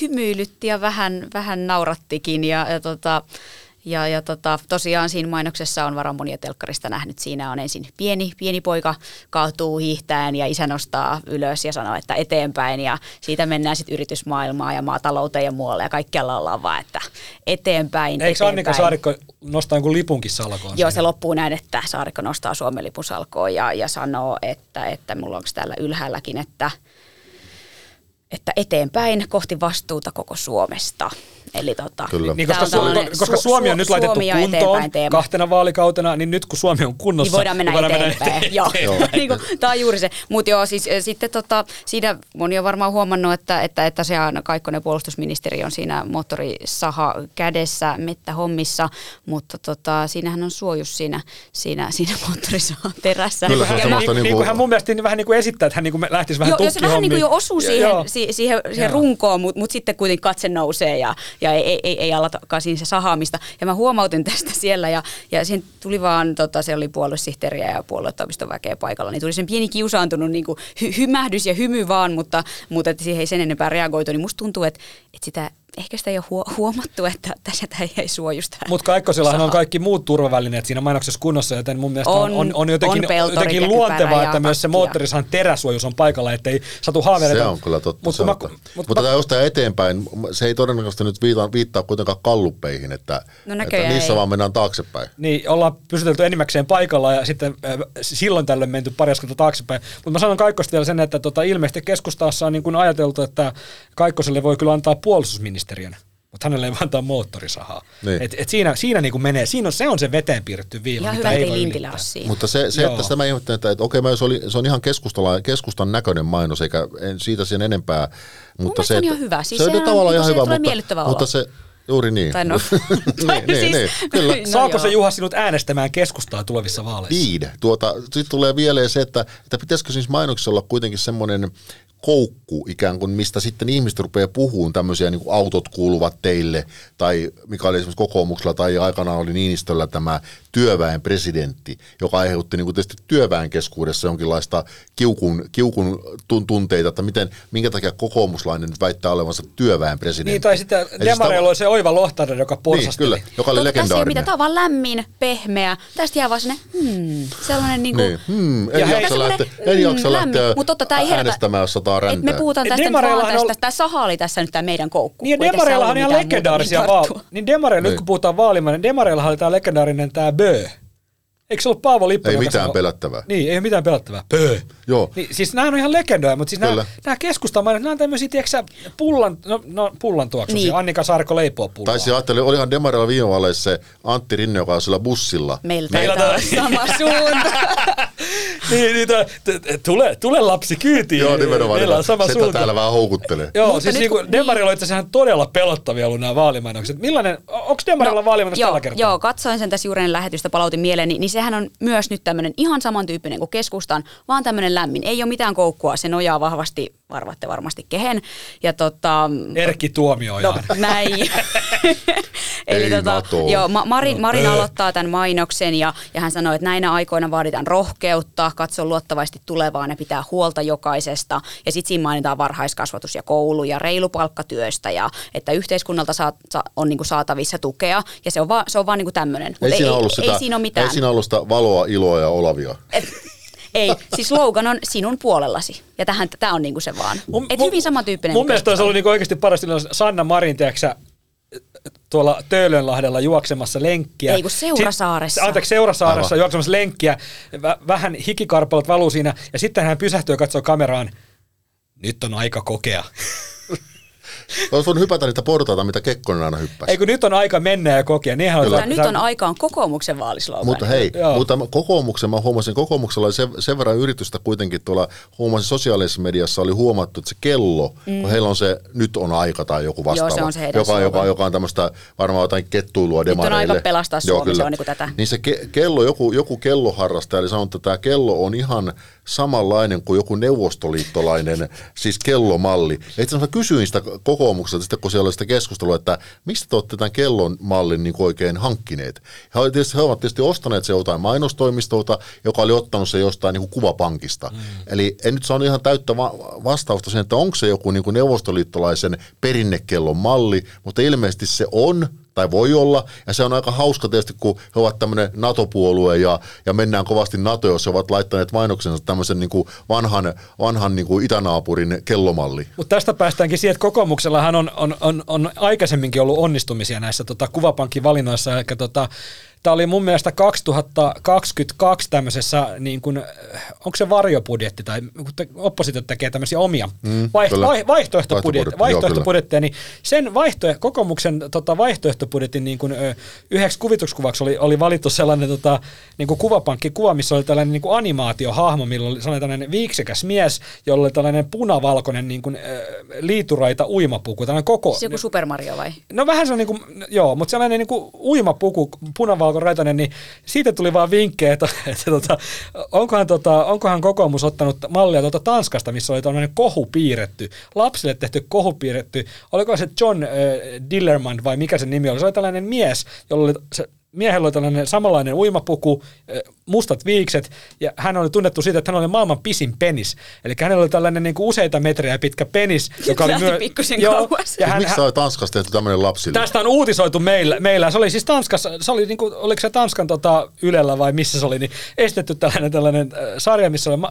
hymyilytti ja vähän, vähän naurattikin ja, ja tota, Ja, ja tota, tosiaan siinä mainoksessa on varmaan monia telkkarista nähnyt. Siinä on ensin pieni, pieni poika kaatuu hiihtäen ja isä nostaa ylös ja sanoo, että eteenpäin. Ja siitä mennään sitten yritysmaailmaan ja maatalouteen ja muualle. Ja kaikkialla ollaan vaan, että eteenpäin, Eikö eteenpäin. Annika Saarikko nostaa jonkun lipunkin salkoon? Joo, se loppuu näin, että Saarikko nostaa Suomen lipun salkoon ja, ja sanoo, että, että mulla onko täällä ylhäälläkin, että, että eteenpäin kohti vastuuta koko Suomesta. Eli tota, Kyllä. Niin, koska, Su- koska Su- Suomi on Su- nyt laitettu Suomi kuntoon eteenpäin teema. kahtena vaalikautena, niin nyt kun Suomi on kunnossa, niin voidaan mennä voidaan eteenpäin. Joo. niin kuin, tämä on juuri se. Mutta joo, siis eh, sitten tota, siinä moni on varmaan huomannut, että, että, että se on Kaikkonen puolustusministeri on siinä moottorisaha kädessä mettähommissa, mutta tota, siinähän on suojus siinä, siinä, siinä moottorisahan terässä. Kyllä se on Ja semmoista niin, niinku- niin kuin hän mun mielestä niin vähän niin kuin esittää, että hän niin kuin lähtisi vähän Joo, ja se vähän niin kuin jo osuu Joo, siihen, joo. Si, siihen, siihen runkoon, mutta mut sitten kuitenkin katse nousee ja, ja ei, ei, ei, ei alatakaan siinä se sahaamista. Ja mä huomautin tästä siellä ja, ja siihen tuli vaan, tota, se oli puoluesihteeriä ja puoluetoimiston väkeä paikalla, niin tuli sen pieni kiusaantunut niin kuin hy, hymähdys ja hymy vaan, mutta, mutta että siihen ei sen enempää reagoitu, niin musta tuntuu, että, että sitä, ehkä sitä ei ole huo- huomattu, että tässä ei, ei suojusta. Mutta Kaikkosillahan on kaikki muut turvavälineet siinä mainoksessa kunnossa, joten mun mielestä on, On- on, jotenkin, on jotenkin luontevaa, että myös se moottorisahan teräsuojus on paikalla, ettei satu haavereita. Se on kyllä totta. Mut se kun on, mä, totta. mut mutta mä- tämä jostain eteenpäin, se ei todennäköisesti nyt viittaa, viittaa kuitenkaan kalluppeihin, että, No että niissä ei. vaan mennään taaksepäin. Niin, ollaan pysytelty enimmäkseen paikalla ja sitten äh, silloin tällöin menty pari askelta taaksepäin. Mutta mä sanon Kaikkosta vielä sen, että tota, ilmeisesti keskustassa on niin kuin ajateltu, että Kaikkoselle voi kyllä antaa puolustusministeriön, mutta hänelle ei antaa moottorisahaa. Niin. Et, et siinä, siinä niin kuin menee, siinä on, se on se veteen piirretty viiva, Ihan mitä hyvä, ei voi ylittää. siinä. Mutta se, se Joo. että sitä mä ihmettelen, että, että okei, mä se, oli, se on ihan keskustala, keskustan näköinen mainos, eikä en siitä sen enempää. Mutta se, se on että- ihan hyvä. Siis se on sehän on- tavallaan niin ihan se hyvä, mutta, mutta se, juuri niin. Tai no, tai niin, niin, niin, kyllä. No Saako se joo. Juha sinut äänestämään keskustaa tulevissa vaaleissa? Niin, tuota, sitten tulee vielä se, että, että pitäisikö siis mainoksessa olla kuitenkin semmoinen koukku ikään kuin, mistä sitten ihmiset rupeaa puhumaan tämmöisiä niin kuin autot kuuluvat teille, tai mikä oli esimerkiksi kokoomuksella tai aikanaan oli Niinistöllä tämä työväen presidentti, joka aiheutti niin kuin tietysti työväen keskuudessa jonkinlaista kiukun, kiukun tun- tunteita, että miten, minkä takia kokoomuslainen nyt väittää olevansa työväen presidentti. Niin, tai sitten Eli Demareilla oli se oiva lohtainen, joka Niin, porsasteli. kyllä, joka oli Totta, legendaarinen. mitään, tämä on vaan lämmin, pehmeä. Tästä jää vaan sellainen, hmm, sellainen niinku, Niin, hmm, en Ja jaksa lähteä, en jaksa mm, lähteä lämmin. Mut totta, tää ei herätä- äänestämään, jos sataa Et me puhutaan tästä nyt vaan tästä. on- Tämä saha oli tässä nyt tämä meidän koukku. Niin, Demareillahan on ihan legendaarisia vaaleja. Niin Demareilla, nyt Niin. kun puhutaan vaalimaan, niin Demareillahan oli tämä legendaarinen tämä Bö. Eikö se ollut Paavo Lipponen? Ei mitään sanoi- pelättävää. Niin, ei ole mitään pelättävää. Pö. Joo. Niin, siis nämä on ihan legendoja, mutta siis nämä, nämä keskustamaiset, nämä on tämmöisiä, tiedätkö sä, pullan, no, no pullan tuoksuisia. Niin. Annika Saarikko leipoo pullaa. Tai siis ajattelin, olihan Demarilla viime vaaleissa se Antti Rinne, joka on sillä bussilla. Meillä Meillä olla sama suunta. niin, niin, tää- t- t- tule, tule lapsi kyytiin. Joo, nimenomaan. Meillä on sama Setä suunta. täällä vähän houkuttelee. Joo, Mutta siis niinku, kun- Demarilla on itse asiassa todella pelottavia ollut nämä vaalimainokset. Millainen, onko Demarilla no, vaalimainos joo, tällä kertaa? Joo, katsoin sen tässä juuri lähetystä, palautin mieleen, niin, niin sehän on myös nyt tämmöinen ihan samantyyppinen kuin keskustan, vaan tämmöinen lämmin. Ei ole mitään koukkua, se nojaa vahvasti, arvatte varmasti kehen. Ja tota, Erkki Tuomioja. No näin. Eli Ei tota, joo, Ma- Marin, Marin Öö. aloittaa tämän mainoksen ja, ja hän sanoi, että näinä aikoina vaaditaan rohkeutta, katsoa luottavasti tulevaan ja pitää huolta jokaisesta. Ja sitten siinä mainitaan varhaiskasvatus ja koulu ja reilu palkkatyöstä ja että yhteiskunnalta saa, sa, on niinku saatavissa tukea ja se on vaan, se on vaan niinku tämmöinen. Ei, ei siinä ole mitään. ei siinä ollut sitä valoa, iloa ja olavia. Ei, siis slogan on sinun puolellasi. Ja tähän, tämä on niinku se vaan. Mun- Et hyvin samantyyppinen. Mun kuin mielestä olisi ollut niinku oikeasti parasta, jos Sanna Marin, tiedätkö tuolla Töölönlahdella juoksemassa lenkkiä. Ei, kun Seurasaaressa. Sitten- Anteeksi, Seurasaaressa Aivan. juoksemassa lenkkiä. Vä- vähän hikikarpalot valuu siinä. Ja sitten hän pysähtyy ja katsoo kameraan. Nyt on aika kokea. Olisi voinut hypätä niitä portaita, mitä Kekkonen aina hyppäsi. Ei kun nyt on aika mennä ja kokea. Niinhän Kyllä. Mutta nyt on aikaan kokoomuksen vaalislogan. Mutta hei, Joo. mutta kokoomuksen, mä huomasin, kokoomuksella oli sen, sen verran yritystä kuitenkin tuolla, huomasin sosiaalisessa mediassa oli huomattu, että se kello, mm. kun heillä on se nyt on aika tai joku vastaava, se on se heidän joka, joka, slogan. joka on tämmöistä varmaan jotain kettuilua on demareille. aika pelastaa Joo, Suomi, se kyllä. on niinku tätä. Niin se ke- kello, joku, joku kelloharrastaja oli sanonut, että tämä kello on ihan samanlainen kuin joku neuvostoliittolainen, siis kellomalli. Ja itse asiassa mä kysyin sitä kokoomukselta sitten, kun siellä oli sitä keskustelua, että mistä te olette tämän kellon mallin niin oikein hankkineet. He, oli tietysti, he ovat tietysti ostaneet se joltain mainostoimistolta, joka oli ottanut se jostain niin kuin kuvapankista. Mm. Eli en nyt saanut ihan täyttä va- vastausta siihen, että onko se joku niin kuin neuvostoliittolaisen perinnekellon malli, mutta ilmeisesti se on, tai voi olla, ja se on aika hauska tietysti, kun he ovat tämmöinen NATO-puolue ja, ja mennään kovasti NATO, jos he ovat laittaneet mainoksensa tämmöisen niin kuin vanhan, vanhan niin kuin itänaapurin kellomalli. Mutta tästä päästäänkin siihen, että kokoomuksellahan on, on, on, on aikaisemminkin ollut onnistumisia näissä tota, kuvapankkivalinnoissa, eli tota, Tämä oli mun mielestä 2022 tämmöisessä, niin kuin, onko se varjobudjetti tai oppositio tekee tämmöisiä omia mm, vaiht, vai, vaihtoehtobudjetteja, vaihtoehtobudjetteja, niin sen vaihtoeh, kokoomuksen tota, vaihtoehtobudjetin niin kuin, ö, yhdeksi kuvituskuvaksi oli, oli valittu sellainen tota, niin kuin kuvapankkikuva, missä oli tällainen niin kuin animaatiohahmo, millä oli sellainen tällainen viiksekäs mies, jolla oli tällainen punavalkoinen niin kuin, ö, liituraita uimapuku. Tällainen koko, se joku Super Mario vai? No vähän se on niin kuin, joo, mutta sellainen niin kuin uimapuku, punavalkoinen Valko Raitanen, niin siitä tuli vaan vinkkejä, että, että tota, onkohan, tota, onkohan kokoomus ottanut mallia tuota Tanskasta, missä oli tämmöinen kohu piirretty, lapsille tehty kohu piirretty, oliko se John äh, Dillerman vai mikä se nimi oli, se oli tällainen mies, jolla oli se miehellä oli tällainen samanlainen uimapuku, mustat viikset, ja hän oli tunnettu siitä, että hän oli maailman pisin penis. Eli hänellä oli tällainen niin kuin useita metrejä pitkä penis, joka oli myös... joo, ja hän, Miksi hän, Tanskassa tehty tämmöinen lapsille? Tästä on uutisoitu meillä. meillä. Se oli siis Tanskassa, se oli niin kuin, oliko se Tanskan tota, Ylellä vai missä se oli, niin estetty tällainen, tällainen äh, sarja, missä oli äh,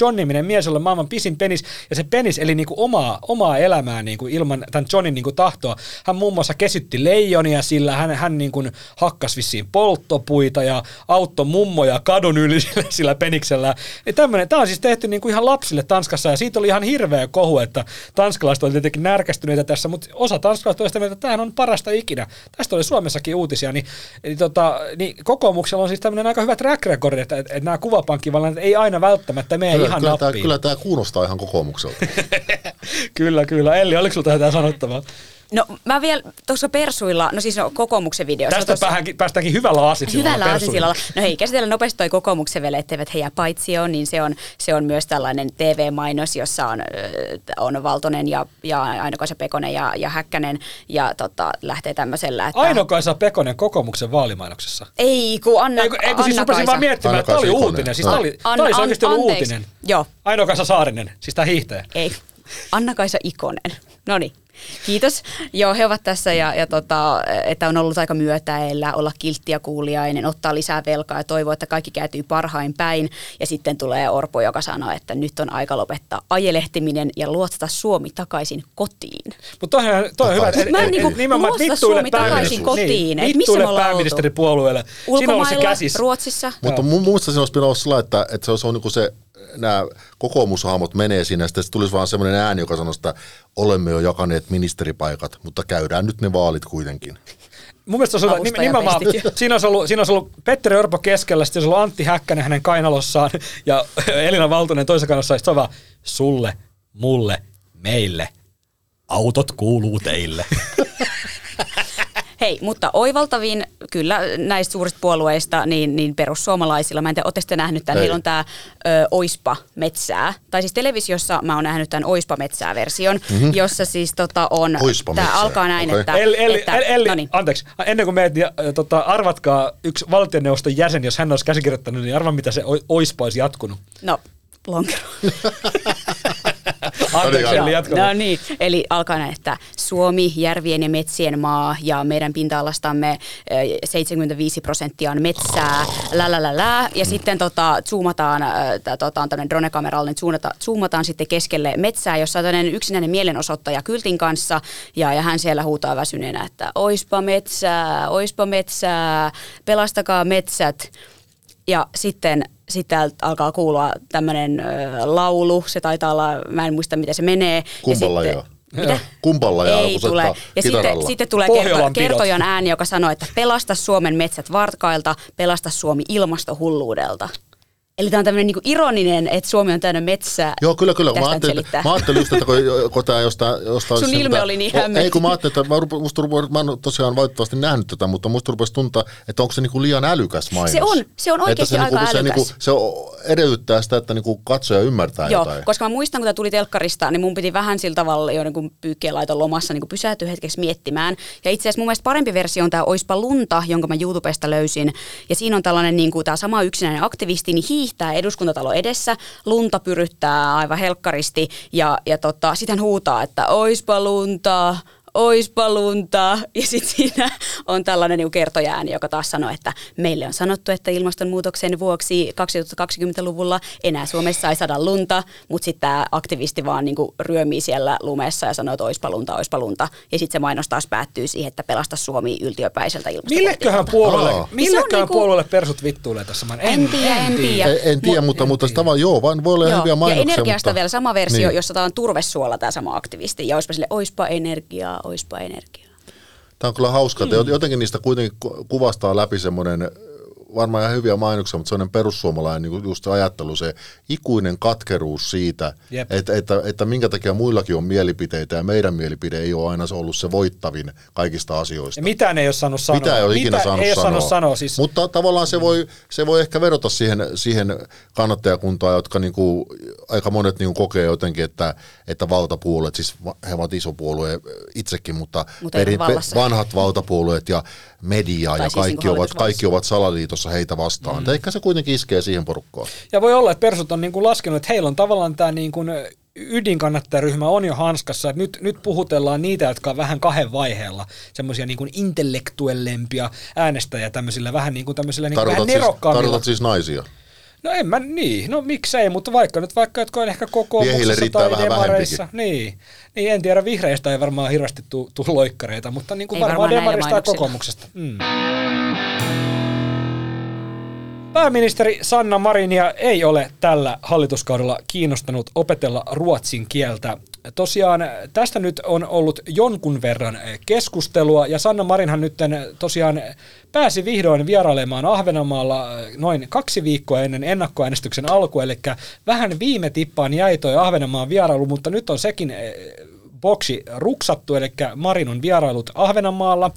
John-niminen mies, oli maailman pisin penis, ja se penis eli niin kuin omaa, omaa elämää niin kuin ilman tämän Johnin niin kuin tahtoa. Hän muun muassa kesytti leijonia sillä, hän, hän niin kuin hakkas vissiin polttopuita ja auttoi mummoja kadun yli sillä, sillä peniksellä. Niin tämmönen, tämä on siis tehty niin kuin ihan lapsille Tanskassa ja siitä oli ihan hirveä kohu, että tanskalaiset oli tietenkin närkästyneitä tässä, mutta osa tanskalaiset oli sitä mieltä, että tämähän on parasta ikinä. Tästä oli Suomessakin uutisia, niin, niin, tota, niin kokoomuksella on siis tämmöinen aika hyvä track record, että, että, että nämä kuvapankkivalinnat ei aina välttämättä mene kyllä, ihan kyllä nappiin. Tämä, kyllä tämä kuulostaa ihan kokoomukselta. kyllä, kyllä. Elli, oliko sinulla jotain sanottavaa? No mä vielä tuossa Persuilla, no siis no, kokoomuksen videossa. Tästä tossa, päästäänkin, päästäänkin hyvällä aasinsillalla. Hyvällä aasinsillalla. No hei, käsitellä nopeasti toi kokoomuksen vielä, etteivät he jää paitsioon, niin se on, se on myös tällainen TV-mainos, jossa on, on Valtonen ja, ja Ainokaisa Pekonen ja, ja Häkkänen ja tota, lähtee tämmöisellä, että... Ainokaisa Pekonen kokoomuksen vaalimainoksessa? Ei, kun Anna, ei, ei kun siis rupesin vaan miettimään, että tämä oli uutinen. Siis tämä oli, an, oli oikeasti ollut uutinen. Joo. Ainokaisa Saarinen, siis tämä hiihtäjä. Ei, Anna-Kaisa Ikonen. No niin. Kiitos. Joo, he ovat tässä ja, ja tota, että on ollut aika myötäillä, olla kilttiä kuuliainen, ottaa lisää velkaa ja toivoa, että kaikki kääntyy parhain päin. Ja sitten tulee Orpo, joka sanoo, että nyt on aika lopettaa ajelehtiminen ja luotsata Suomi takaisin kotiin. Mutta toi, toi on hyvä. Mä en niinku luotsata Suomi takaisin kotiin. Niin, missä me ollaan pääministeripuolueelle. Ulkomailla, Ruotsissa. Mutta mun mielestä siinä olisi pitänyt olla sillä, että, että se olisi niin kuin se nämä kokoomushahmot menee siinä, ja sitten tulisi vaan semmoinen ääni, joka sanoo, että olemme jo jakaneet ministeripaikat, mutta käydään nyt ne vaalit kuitenkin. Mun mielestä olisi ollut, nimenomaan, siinä olisi ollut, siinä olisi ollut Petteri Orpo keskellä, sitten olisi ollut Antti Häkkänen hänen kainalossaan ja Elina Valtonen toisessa kanssa, se on vaan sulle, mulle, meille, autot kuuluu teille. Hei, mutta oivaltavin kyllä näistä suurista puolueista, niin, niin perussuomalaisilla, mä en tiedä, ootte nähnyt tämän, heillä on tämä Oispa Metsää, tai siis televisiossa mä oon nähnyt tämän Oispa Metsää version, mm-hmm. jossa siis tota on, tämä alkaa näin, okay. että... Eli, eli, että, eli, no niin. anteeksi, ennen kuin meet, tota, arvatkaa yksi valtioneuvoston jäsen, jos hän olisi käsikirjoittanut, niin arva mitä se Oispa olisi jatkunut. No, lonkero. Anteeksi, eli No niin, eli alkaa näin, että Suomi, järvien ja metsien maa ja meidän pinta-alastamme 75 prosenttia on metsää, lä, Ja sitten tota, zoomataan, tota, on tämmöinen drone-kameralla, niin zoomata, zoomataan sitten keskelle metsää, jossa on tämmöinen yksinäinen mielenosoittaja kyltin kanssa. Ja, ja hän siellä huutaa väsyneenä, että oispa metsää, oispa metsää, pelastakaa metsät. Ja sitten sitten alkaa kuulua tämmöinen laulu, se taitaa olla, mä en muista miten se menee. Kumpalla ja sitten, Mitä? Kumpalla ja Ei tule. Ja sitten, sitten tulee kerto, kertojan ääni, joka sanoo, että pelasta Suomen metsät varkailta, pelasta Suomi ilmastohulluudelta. Eli tämä on tämmöinen niin ironinen, että Suomi on täynnä metsää. Joo, kyllä, kyllä. Mä ajattelin, mä ajattelin just, että kun, kun tämä jostain... jostain Sun ilme oli niin hämmentynyt. Ei, kun mä ajattelin, että mä, musta, mä en tosiaan valitettavasti nähnyt tätä, mutta musta rupesi tuntaa, että onko se niin kuin liian älykäs mainos. Se on, se on oikeasti se, aika niinku, älykäs. Se, niinku, se edellyttää sitä, että niinku katsoja ymmärtää Joo, jotain. koska mä muistan, kun tämä tuli telkkarista, niin mun piti vähän sillä tavalla jo niin pyykkien laiton lomassa niin pysähtyä hetkeksi miettimään. Ja itse asiassa mun mielestä parempi versio on tämä Oispa lunta, jonka mä YouTubesta löysin. Ja siinä on tällainen niin kuin, tämä sama yksinäinen aktivisti, niin hiihtää eduskuntatalo talo edessä, lunta pyryttää aivan helkkaristi ja, ja tota, sitten huutaa, että oispa lunta, oispa lunta. Ja sitten siinä on tällainen niin kertojääni, joka taas sanoo, että meille on sanottu, että ilmastonmuutoksen vuoksi 2020-luvulla enää Suomessa ei saada lunta, mutta sitten tämä aktivisti vaan niin ryömii siellä lumessa ja sanoo, että oispa lunta, oispa lunta. Ja sitten se mainos taas päättyy siihen, että pelasta Suomi yltiöpäiseltä Milleköhän puolueelle, Aa. milleköhän Se on niinku- puolueelle persut vittuilee tässä? Mä En tiedä, en tiedä. En, en tiedä, Mut- mutta, mutta sitä vaan, joo, vaan voi olla ihan hyviä ja mainoksia. energiasta mutta, vielä sama versio, Niin. jossa tämä on turvesuola tämä sama aktivisti. Ja oispa sille, oispa energiaa, oispa energiaa. Tämä on kyllä hauska, että jotenkin niistä kuitenkin ku- kuvastaa läpi semmoinen, varmaan ihan hyviä mainoksia, mutta semmoinen perussuomalainen niin just se ajattelu, se ikuinen katkeruus siitä, Jep. että, että, että minkä takia muillakin on mielipiteitä ja meidän mielipide ei ole aina se ollut se voittavin kaikista asioista. Ja mitään ei ole saanut sanoa. Mitä ei ole ikinä saanut ei sanoa. saanut sanoa. Siis, Mutta tavallaan se voi, se voi ehkä vedota siihen, siihen kannattajakuntaan, jotka niinku, aika monet niinku kokee jotenkin, että, että valtapuolueet, siis he ovat iso puolue itsekin, mutta Mutta vallassa. vanhat valtapuolueet ja media Tai ja siis kaikki, niinku ovat, kaikki ovat salaliitossa heitä vastaan. Mm. Ehkä se kuitenkin iskee siihen porukkaan. Ja voi olla, että persut on niin kuin laskenut, että heillä on tavallaan tämä niin kuin ydinkannattajaryhmä on jo hanskassa. Että nyt, nyt puhutellaan niitä, jotka on vähän kahden vaiheella, semmoisia niin intellektuellempia äänestäjiä tämmöisillä vähän niin kuin tämmöisillä niin kuin vähän Tarkoitat siis, tarkoitat siis naisia. No en mä, niin, no miksei, mutta vaikka nyt vaikka, jotka on ehkä kokoomuksessa riittää tai vähän demareissa. Niin, niin, en tiedä, vihreistä ei varmaan hirveästi tuu loikkareita, mutta niin kuin Ei varmaan varmaan näillä demarista ja kokoomuksesta. Mm. Pääministeri Sanna Marinia ei ole tällä hallituskaudella kiinnostanut opetella ruotsin kieltä. Tosiaan tästä nyt on ollut jonkun verran keskustelua ja Sanna Marinhan nyt tosiaan pääsi vihdoin vierailemaan Ahvenanmaalla noin kaksi viikkoa ennen ennakkoäänestyksen alkua, eli vähän viime tippaan jäi toi Ahvenanmaan vierailu, mutta nyt on sekin eh, boksi ruksattu, eli Marin on vierailut Ahvenanmaalla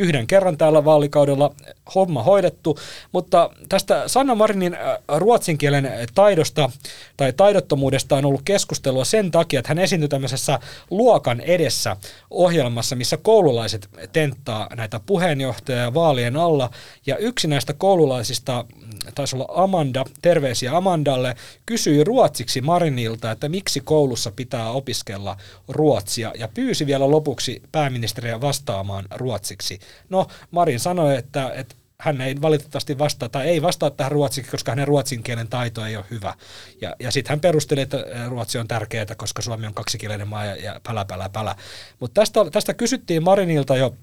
yhden kerran tällä vaalikaudella homma hoidettu, mutta tästä Sanna Marinin äh, ruotsin kielen taidosta tai taidottomuudesta on ollut keskustelua sen takia, että hän esiintyi tämmöisessä luokan edessä ohjelmassa, missä koululaiset tenttaa näitä puheenjohtajia vaalien alla, ja yksi näistä koululaisista, mm, taisi olla Amanda, terveisiä Amandalle, kysyi ruotsiksi Marinilta, että miksi koulussa pitää opiskella ruotsia, ja pyysi vielä lopuksi pääministeriä vastaamaan ruotsiksi. No, Marin sanoi, että, että hän ei valitettavasti vastaa tai ei vastaa tähän ruotsiksi, koska hänen ruotsin kielen taito ei ole hyvä. Ja, ja sitten hän perusteli, että ruotsi on tärkeää, koska Suomi on kaksikielinen maa ja, ja pälä, pälä, pälä. Mutta tästä, tästä kysyttiin Marinilta jo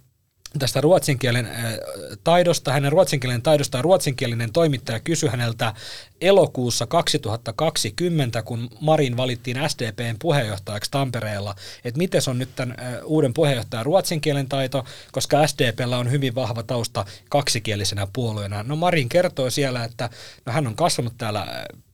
tästä ruotsinkielen äh, taidosta, hänen ruotsinkielen taidosta ruotsinkielinen toimittaja kysyi häneltä elokuussa 2020, kun Marin valittiin SDPn puheenjohtajaksi Tampereella, että miten on nyt tämän äh, uuden puheenjohtajan ruotsinkielen taito, koska SDPllä on hyvin vahva tausta kaksikielisenä puolueena. No Marin kertoi siellä, että no hän on kasvanut täällä äh,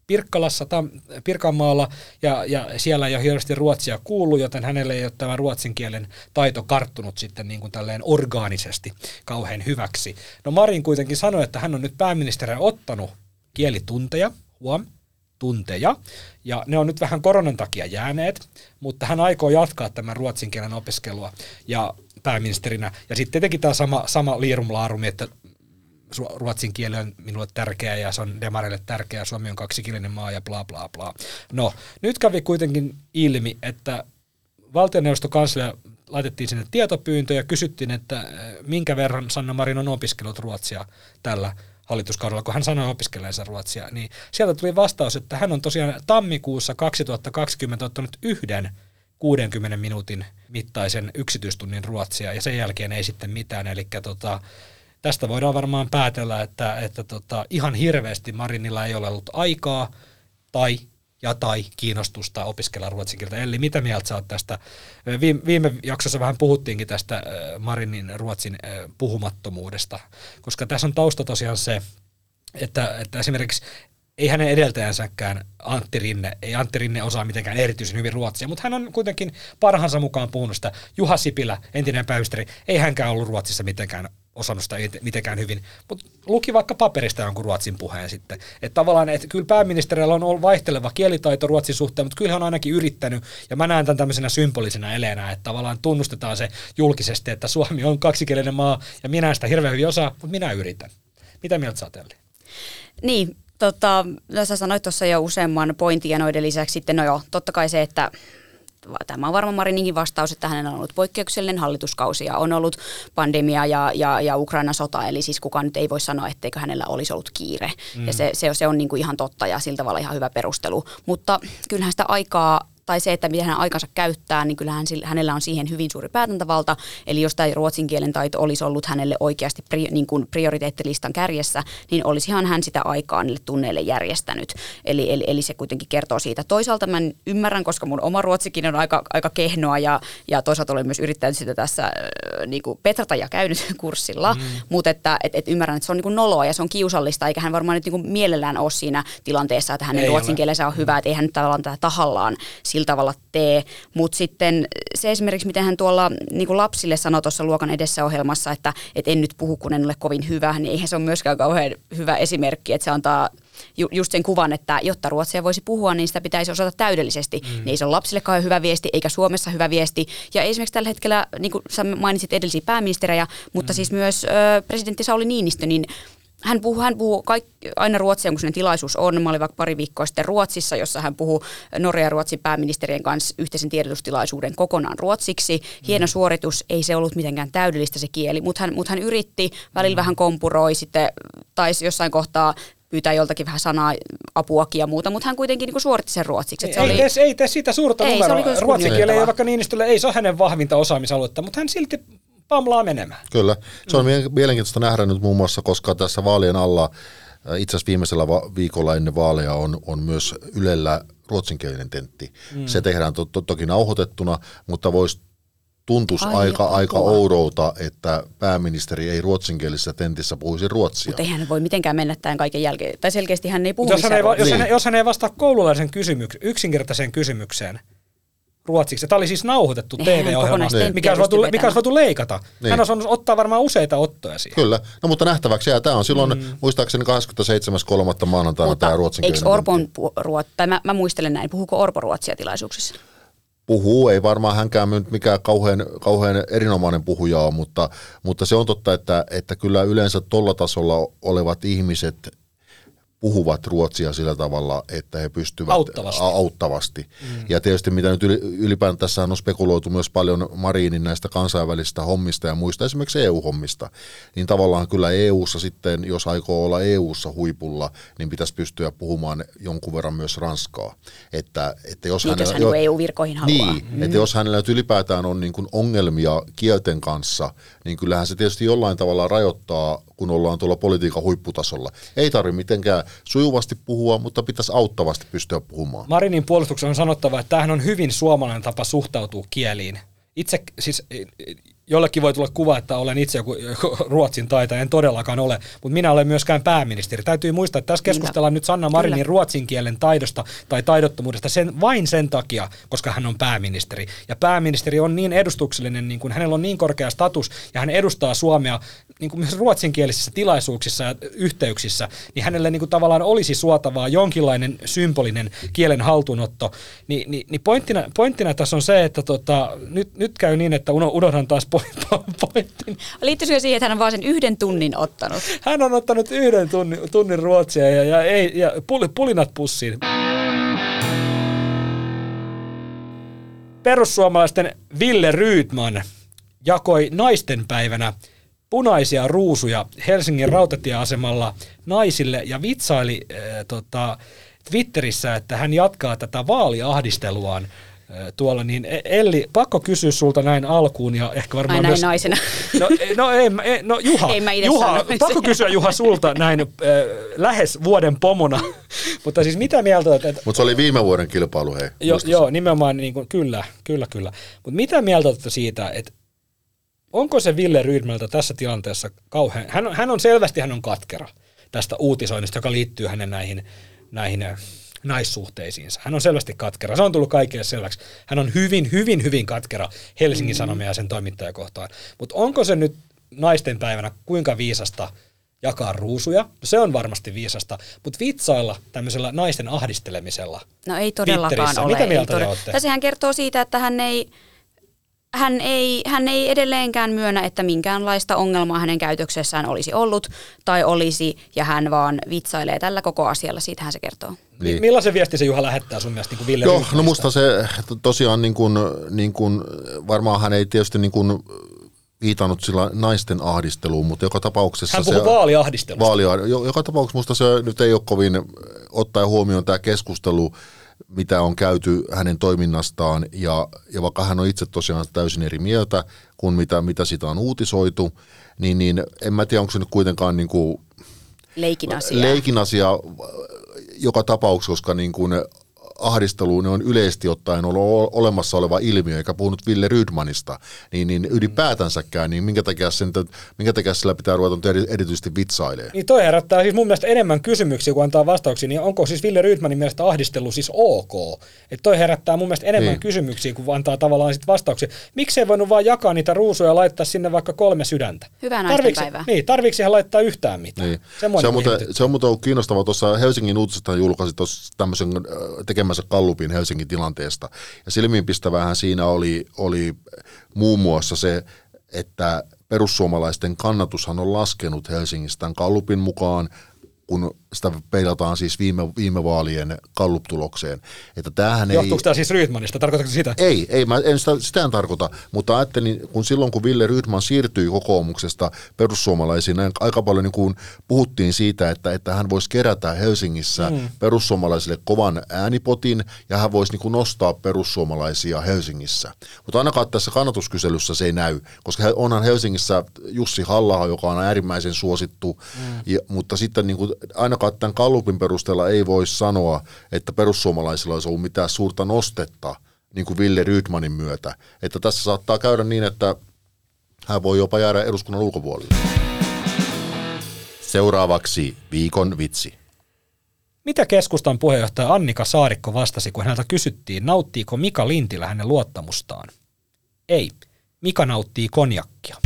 Pirkkalassa, Tam, Pirkanmaalla, ja, ja siellä ei ole hirveästi ruotsia kuullut, joten hänelle ei ole tämä ruotsin kielen taito karttunut sitten niin kuin tälleen orgaanisesti kauhean hyväksi. No Marin kuitenkin sanoi, että hän on nyt pääministerinä ottanut kielitunteja, huom, tunteja, ja ne on nyt vähän koronan takia jääneet, mutta hän aikoo jatkaa tämän ruotsin kielen opiskelua ja pääministerinä. Ja sitten tietenkin tämä sama, sama liirumlaarumi, että ruotsin kieli on minulle tärkeä ja se on demareille tärkeä, Suomi on kaksikielinen maa ja bla bla bla. No, nyt kävi kuitenkin ilmi, että valtioneuvostokanslia laitettiin sinne tietopyyntö ja kysyttiin, että äh, minkä verran Sanna Marin on opiskellut ruotsia tällä hallituskaudella, kun hän sanoi opiskelleensa ruotsia, niin sieltä tuli vastaus, että hän on tosiaan tammikuussa 2020 ottanut yhden 60 minuutin mittaisen yksityistunnin ruotsia ja sen jälkeen ei sitten mitään, eli tota, tästä voidaan varmaan päätellä, että, että tota, ihan hirveästi Marinilla ei ole ollut aikaa tai ja tai kiinnostusta opiskella ruotsin kieltä. Eli mitä mieltä sä oot tästä? Viime, viime jaksossa vähän puhuttiinkin tästä Marinin ruotsin puhumattomuudesta, koska tässä on tausta tosiaan se, että, että esimerkiksi ei hänen edeltäjänsäkään Antti Rinne, ei Antti Rinne osaa mitenkään erityisen hyvin ruotsia, mutta hän on kuitenkin parhaansa mukaan puhunut sitä. Juha Sipilä, entinen pääministeri, ei hänkään ollut Ruotsissa mitenkään osannut sitä mitenkään hyvin, mutta luki vaikka paperista jonkun ruotsin puheen sitten. Että tavallaan, että kyllä pääministerillä on ollut vaihteleva kielitaito ruotsin suhteen, mutta kyllä hän on ainakin yrittänyt, ja mä näen tämän tämmöisenä symbolisena eleenä, että tavallaan tunnustetaan se julkisesti, että Suomi on kaksikielinen maa, ja minä en sitä hirveän hyvin osaa, mutta minä yritän. Mitä mieltä sä oot, Elli? Niin, tota, sä sanoit tuossa jo useamman pointin ja noiden lisäksi sitten, no joo, totta kai se, että tämä on varmaan Marininkin vastaus, että hänellä on ollut poikkeuksellinen hallituskausi ja on ollut pandemia ja, ja, ja Ukraina sota, eli siis kukaan nyt ei voi sanoa, etteikö hänellä olisi ollut kiire. Mm. Ja se, se, se on niin kuin ihan totta ja sillä tavalla ihan hyvä perustelu. Mutta kyllähän sitä aikaa tai se, että miten hän aikansa käyttää, niin kyllähän hänellä on siihen hyvin suuri päätäntävalta. Eli jos tämä ruotsin kielen taito olisi ollut hänelle oikeasti pri, niin kuin prioriteettilistan kärjessä, niin olisihan hän sitä aikaa niille tunneille järjestänyt. Eli, eli, eli se kuitenkin kertoo siitä. Toisaalta mä ymmärrän, koska mun oma ruotsikin on aika, aika kehnoa ja, ja toisaalta olen myös yrittänyt sitä tässä äh, niin kuin petrata ja käynyt kurssilla, mm. mutta että et, et ymmärrän, että se on niin kuin noloa ja se on kiusallista, eikä hän varmaan nyt niin kuin mielellään ole siinä tilanteessa, että hänen ruotsin kielensä on hyvä, että ei hän nyt tavallaan tätä tahallaan sillä tavalla tee. Mutta sitten se esimerkiksi, miten hän tuolla niin kuin lapsille sanoi tuossa luokan edessä ohjelmassa, että, että en nyt puhu, kun en ole kovin hyvä, niin eihän se ole myöskään kauhean hyvä esimerkki, että se antaa ju, just sen kuvan, että jotta ruotsia voisi puhua, niin sitä pitäisi osata täydellisesti. Mm. Niin ei se ole lapsillekaan hyvä viesti, eikä Suomessa hyvä viesti. Ja esimerkiksi tällä hetkellä, niin kuin sä mainitsit edellisiä pääministerejä, mutta mm. siis myös ö, presidentti Sauli Niinistö, niin hän puhuu, hän puhuu kaik, aina ruotsia, kun sellainen tilaisuus on. Mä olin vaikka pari viikkoa sitten Ruotsissa, jossa hän puhuu Norja ja Ruotsin pääministerien kanssa yhteisen tiedotustilaisuuden kokonaan ruotsiksi. Hieno mm. suoritus, ei se ollut mitenkään täydellistä se kieli, mutta hän, mut hän yritti, välillä mm. vähän kompuroi, sitten taisi jossain kohtaa pyytää joltakin vähän sanaa, apuakin ja muuta, mutta hän kuitenkin niin suoritti sen ruotsiksi. Ei, se oli, ei, ei tee siitä suurta ei, numeroa. Ruotsin kieli ei vaikka Niinistölle ei se ole hänen vahvinta osaamisaluetta, mutta hän silti pamlaa menemään. Kyllä. Se on mm. mielenkiintoista nähdä nyt muun muassa, koska tässä vaalien alla, äh, itse asiassa viimeisellä va- viikolla ennen vaaleja on, on myös Ylellä ruotsinkielinen tentti. Mm. Se tehdään to- to- toki nauhoitettuna, mutta voisi tuntuisi Ai, aika, aika oudolta, että pääministeri ei ruotsinkielisessä tentissä puhuisi ruotsia. Mutta eihän voi mitenkään mennä tämän kaiken jälkeen. Tai selkeästi hän ei puhu jos hän ei, va- jos, niin. hän, jos hän ei vastaa koululaisen kysymyks- yksinkertaiseen kysymykseen, ruotsiksi. Tämä oli siis nauhoitettu TV-ohjelma, niin. mikä, olisi voitu, mikä olisi voitu leikata. Niin. Hän olisi ottaa varmaan useita ottoja siihen. Kyllä, no mutta nähtäväksi jää. Tämä on silloin mm. muistaakseni 27.3. maanantaina mutta tämä ruotsin Eikö Orpon, ruot, tai mä, mä muistelen näin, puhuuko Orpo ruotsia tilaisuuksissa? puhuu, ei varmaan hänkään nyt mikään kauhean, kauhean erinomainen puhuja ole, mutta, mutta se on totta, että, että kyllä yleensä tuolla tasolla olevat ihmiset puhuvat ruotsia sillä tavalla, että he pystyvät auttavasti. auttavasti. Mm. Ja tietysti mitä nyt ylipäätään tässä on spekuloitu myös paljon Mariinin näistä kansainvälisistä hommista ja muista, esimerkiksi EU-hommista, niin tavallaan kyllä EU-ssa sitten, jos aikoo olla EU-ssa huipulla, niin pitäisi pystyä puhumaan jonkun verran myös ranskaa. Että, että jos, niin, hänellä, jos hän EU-virkoihin haluaa. Niin, mm. että jos hänellä nyt ylipäätään on niin kuin ongelmia kielten kanssa, niin kyllähän se tietysti jollain tavalla rajoittaa kun ollaan tuolla politiikan huipputasolla. Ei tarvitse mitenkään sujuvasti puhua, mutta pitäisi auttavasti pystyä puhumaan. Marinin puolustuksen on sanottava, että tämähän on hyvin suomalainen tapa suhtautua kieliin. Itse siis jollekin voi tulla kuva, että olen itse joku ruotsin taitaja, en todellakaan ole, mutta minä olen myöskään pääministeri. Täytyy muistaa, että tässä keskustellaan nyt Sanna Marinin Kyllä. ruotsin kielen taidosta tai taidottomuudesta sen, vain sen takia, koska hän on pääministeri. Ja pääministeri on niin edustuksellinen, niin kuin hänellä on niin korkea status ja hän edustaa Suomea niin kuin myös ruotsinkielisissä tilaisuuksissa ja yhteyksissä, niin hänelle niin kuin tavallaan olisi suotavaa jonkinlainen symbolinen kielen haltuunotto. Ni, niin, niin pointtina, pointtina tässä on se, että tota, nyt, nyt käy niin, että unohdan taas pointin. Liittyisikö siihen, että hän on vain sen yhden tunnin ottanut? Hän on ottanut yhden tunnin, tunnin ruotsia ja, ja, ei, ja pulinat pussiin. Perussuomalaisten Ville Ryytman jakoi naistenpäivänä punaisia ruusuja Helsingin rautatieasemalla naisille ja vitsaili äh, tota, Twitterissä, että hän jatkaa tätä vaaliahdisteluaan tuolla, niin e- Elli, pakko kysyä sulta näin alkuun ja ehkä varmaan Ai näin myös... naisena. No, e- no, ei, no Juha, ei Juha pakko kysyä Juha sulta näin äh, lähes vuoden pomona, mutta siis mitä mieltä... Että, mutta se oli viime vuoden kilpailu, hei. Jo, joo, nimenomaan, niin kuin, kyllä, kyllä, kyllä. Mutta mitä mieltä olette siitä, että onko se Ville Rydmältä tässä tilanteessa kauhean, hän, hän on selvästi hän on katkera tästä uutisoinnista, joka liittyy hänen näihin, näihin naissuhteisiinsa. Hän on selvästi katkera. Se on tullut kaikille selväksi. Hän on hyvin, hyvin, hyvin katkera Helsingin mm. Sanomia ja sen toimittajakohtaan. Mutta onko se nyt naisten päivänä kuinka viisasta jakaa ruusuja? No se on varmasti viisasta, mutta vitsailla tämmöisellä naisten ahdistelemisella No ei todellakaan ole. Mitä mieltä te olette? Tässähän kertoo siitä, että hän ei hän ei, hän ei edelleenkään myönnä, että minkäänlaista ongelmaa hänen käytöksessään olisi ollut tai olisi, ja hän vaan vitsailee tällä koko asialla, siitähän se kertoo. Niin. Millaisen viesti se Juha lähettää sun mielestä niin kuin Ville Joo, Rydmanista? no musta se to- tosiaan niin kuin, niin kuin, varmaan hän ei tietysti niin kuin viitannut sillä naisten ahdisteluun, mutta joka tapauksessa Hän se... puhuu vaaliahdistelusta. Vaali, jo- joka tapauksessa musta se nyt ei ole kovin ottaa huomioon tämä keskustelu, mitä on käyty hänen toiminnastaan, ja, ja vaikka hän on itse tosiaan täysin eri mieltä kuin mitä, mitä sitä on uutisoitu, niin, niin en mä tiedä, onko se nyt kuitenkaan niin kuin Leikin asia. leikin asia joka tapauksessa, koska niin kuin ahdistelu ne on yleisesti ottaen ollut olemassa oleva ilmiö, eikä puhunut Ville Rydmanista, niin, niin ylipäätänsäkään, niin minkä takia, sen, minkä takia sillä pitää ruveta erityisesti vitsailemaan? Niin toi herättää siis mun mielestä enemmän kysymyksiä kuin antaa vastauksia, niin onko siis Ville Rydmanin mielestä ahdistelu siis ok? Että toi herättää mun mielestä enemmän Niin. kysymyksiä kuin antaa tavallaan sit vastauksia. Miksi ei voinut vaan jakaa niitä ruusuja ja laittaa sinne vaikka kolme sydäntä? Hyvää naistenpäivää. Niin, tarviiko siihen laittaa yhtään mitään? Niin. Semmoinen Se, on muuten, se on muuten ollut kiinnostavaa. Tuossa Helsingin uutisesta julkaisi tuossa tämmöisen äh, tekemänsä kallupin Helsingin tilanteesta. Ja silmiinpistävähän siinä oli, oli muun muassa se, että perussuomalaisten kannatushan on laskenut Helsingistä tämän kallupin mukaan, kun sitä peilataan siis viime, viime vaalien kalluptulokseen. Että tämähän ei... Johtuuko tämä siis Rydmanista? Tarkoitatko sitä? Ei, ei mä en sitä, sitä en tarkoita, mutta ajattelin, kun silloin kun Ville Rydman siirtyi kokoomuksesta perussuomalaisiin, näin aika paljon niin kuin puhuttiin siitä, että, että hän voisi kerätä Helsingissä mm. perussuomalaisille kovan äänipotin ja hän voisi niin kuin nostaa perussuomalaisia Helsingissä. Mutta ainakaan tässä kannatuskyselyssä se ei näy, koska onhan Helsingissä Jussi halla joka on äärimmäisen suosittu, mm. ja, mutta sitten niin kuin ainakaan tämän Kallupin perusteella ei voi sanoa, että perussuomalaisilla olisi ollut mitään suurta nostetta niin kuin Ville Rydmanin myötä. Että tässä saattaa käydä niin, että hän voi jopa jäädä eduskunnan ulkopuolelle. Seuraavaksi viikon vitsi. Mitä keskustan puheenjohtaja Annika Saarikko vastasi, kun häneltä kysyttiin, nauttiiko Mika Lintilä hänen luottamustaan? Ei. Mika nauttii konjakkia.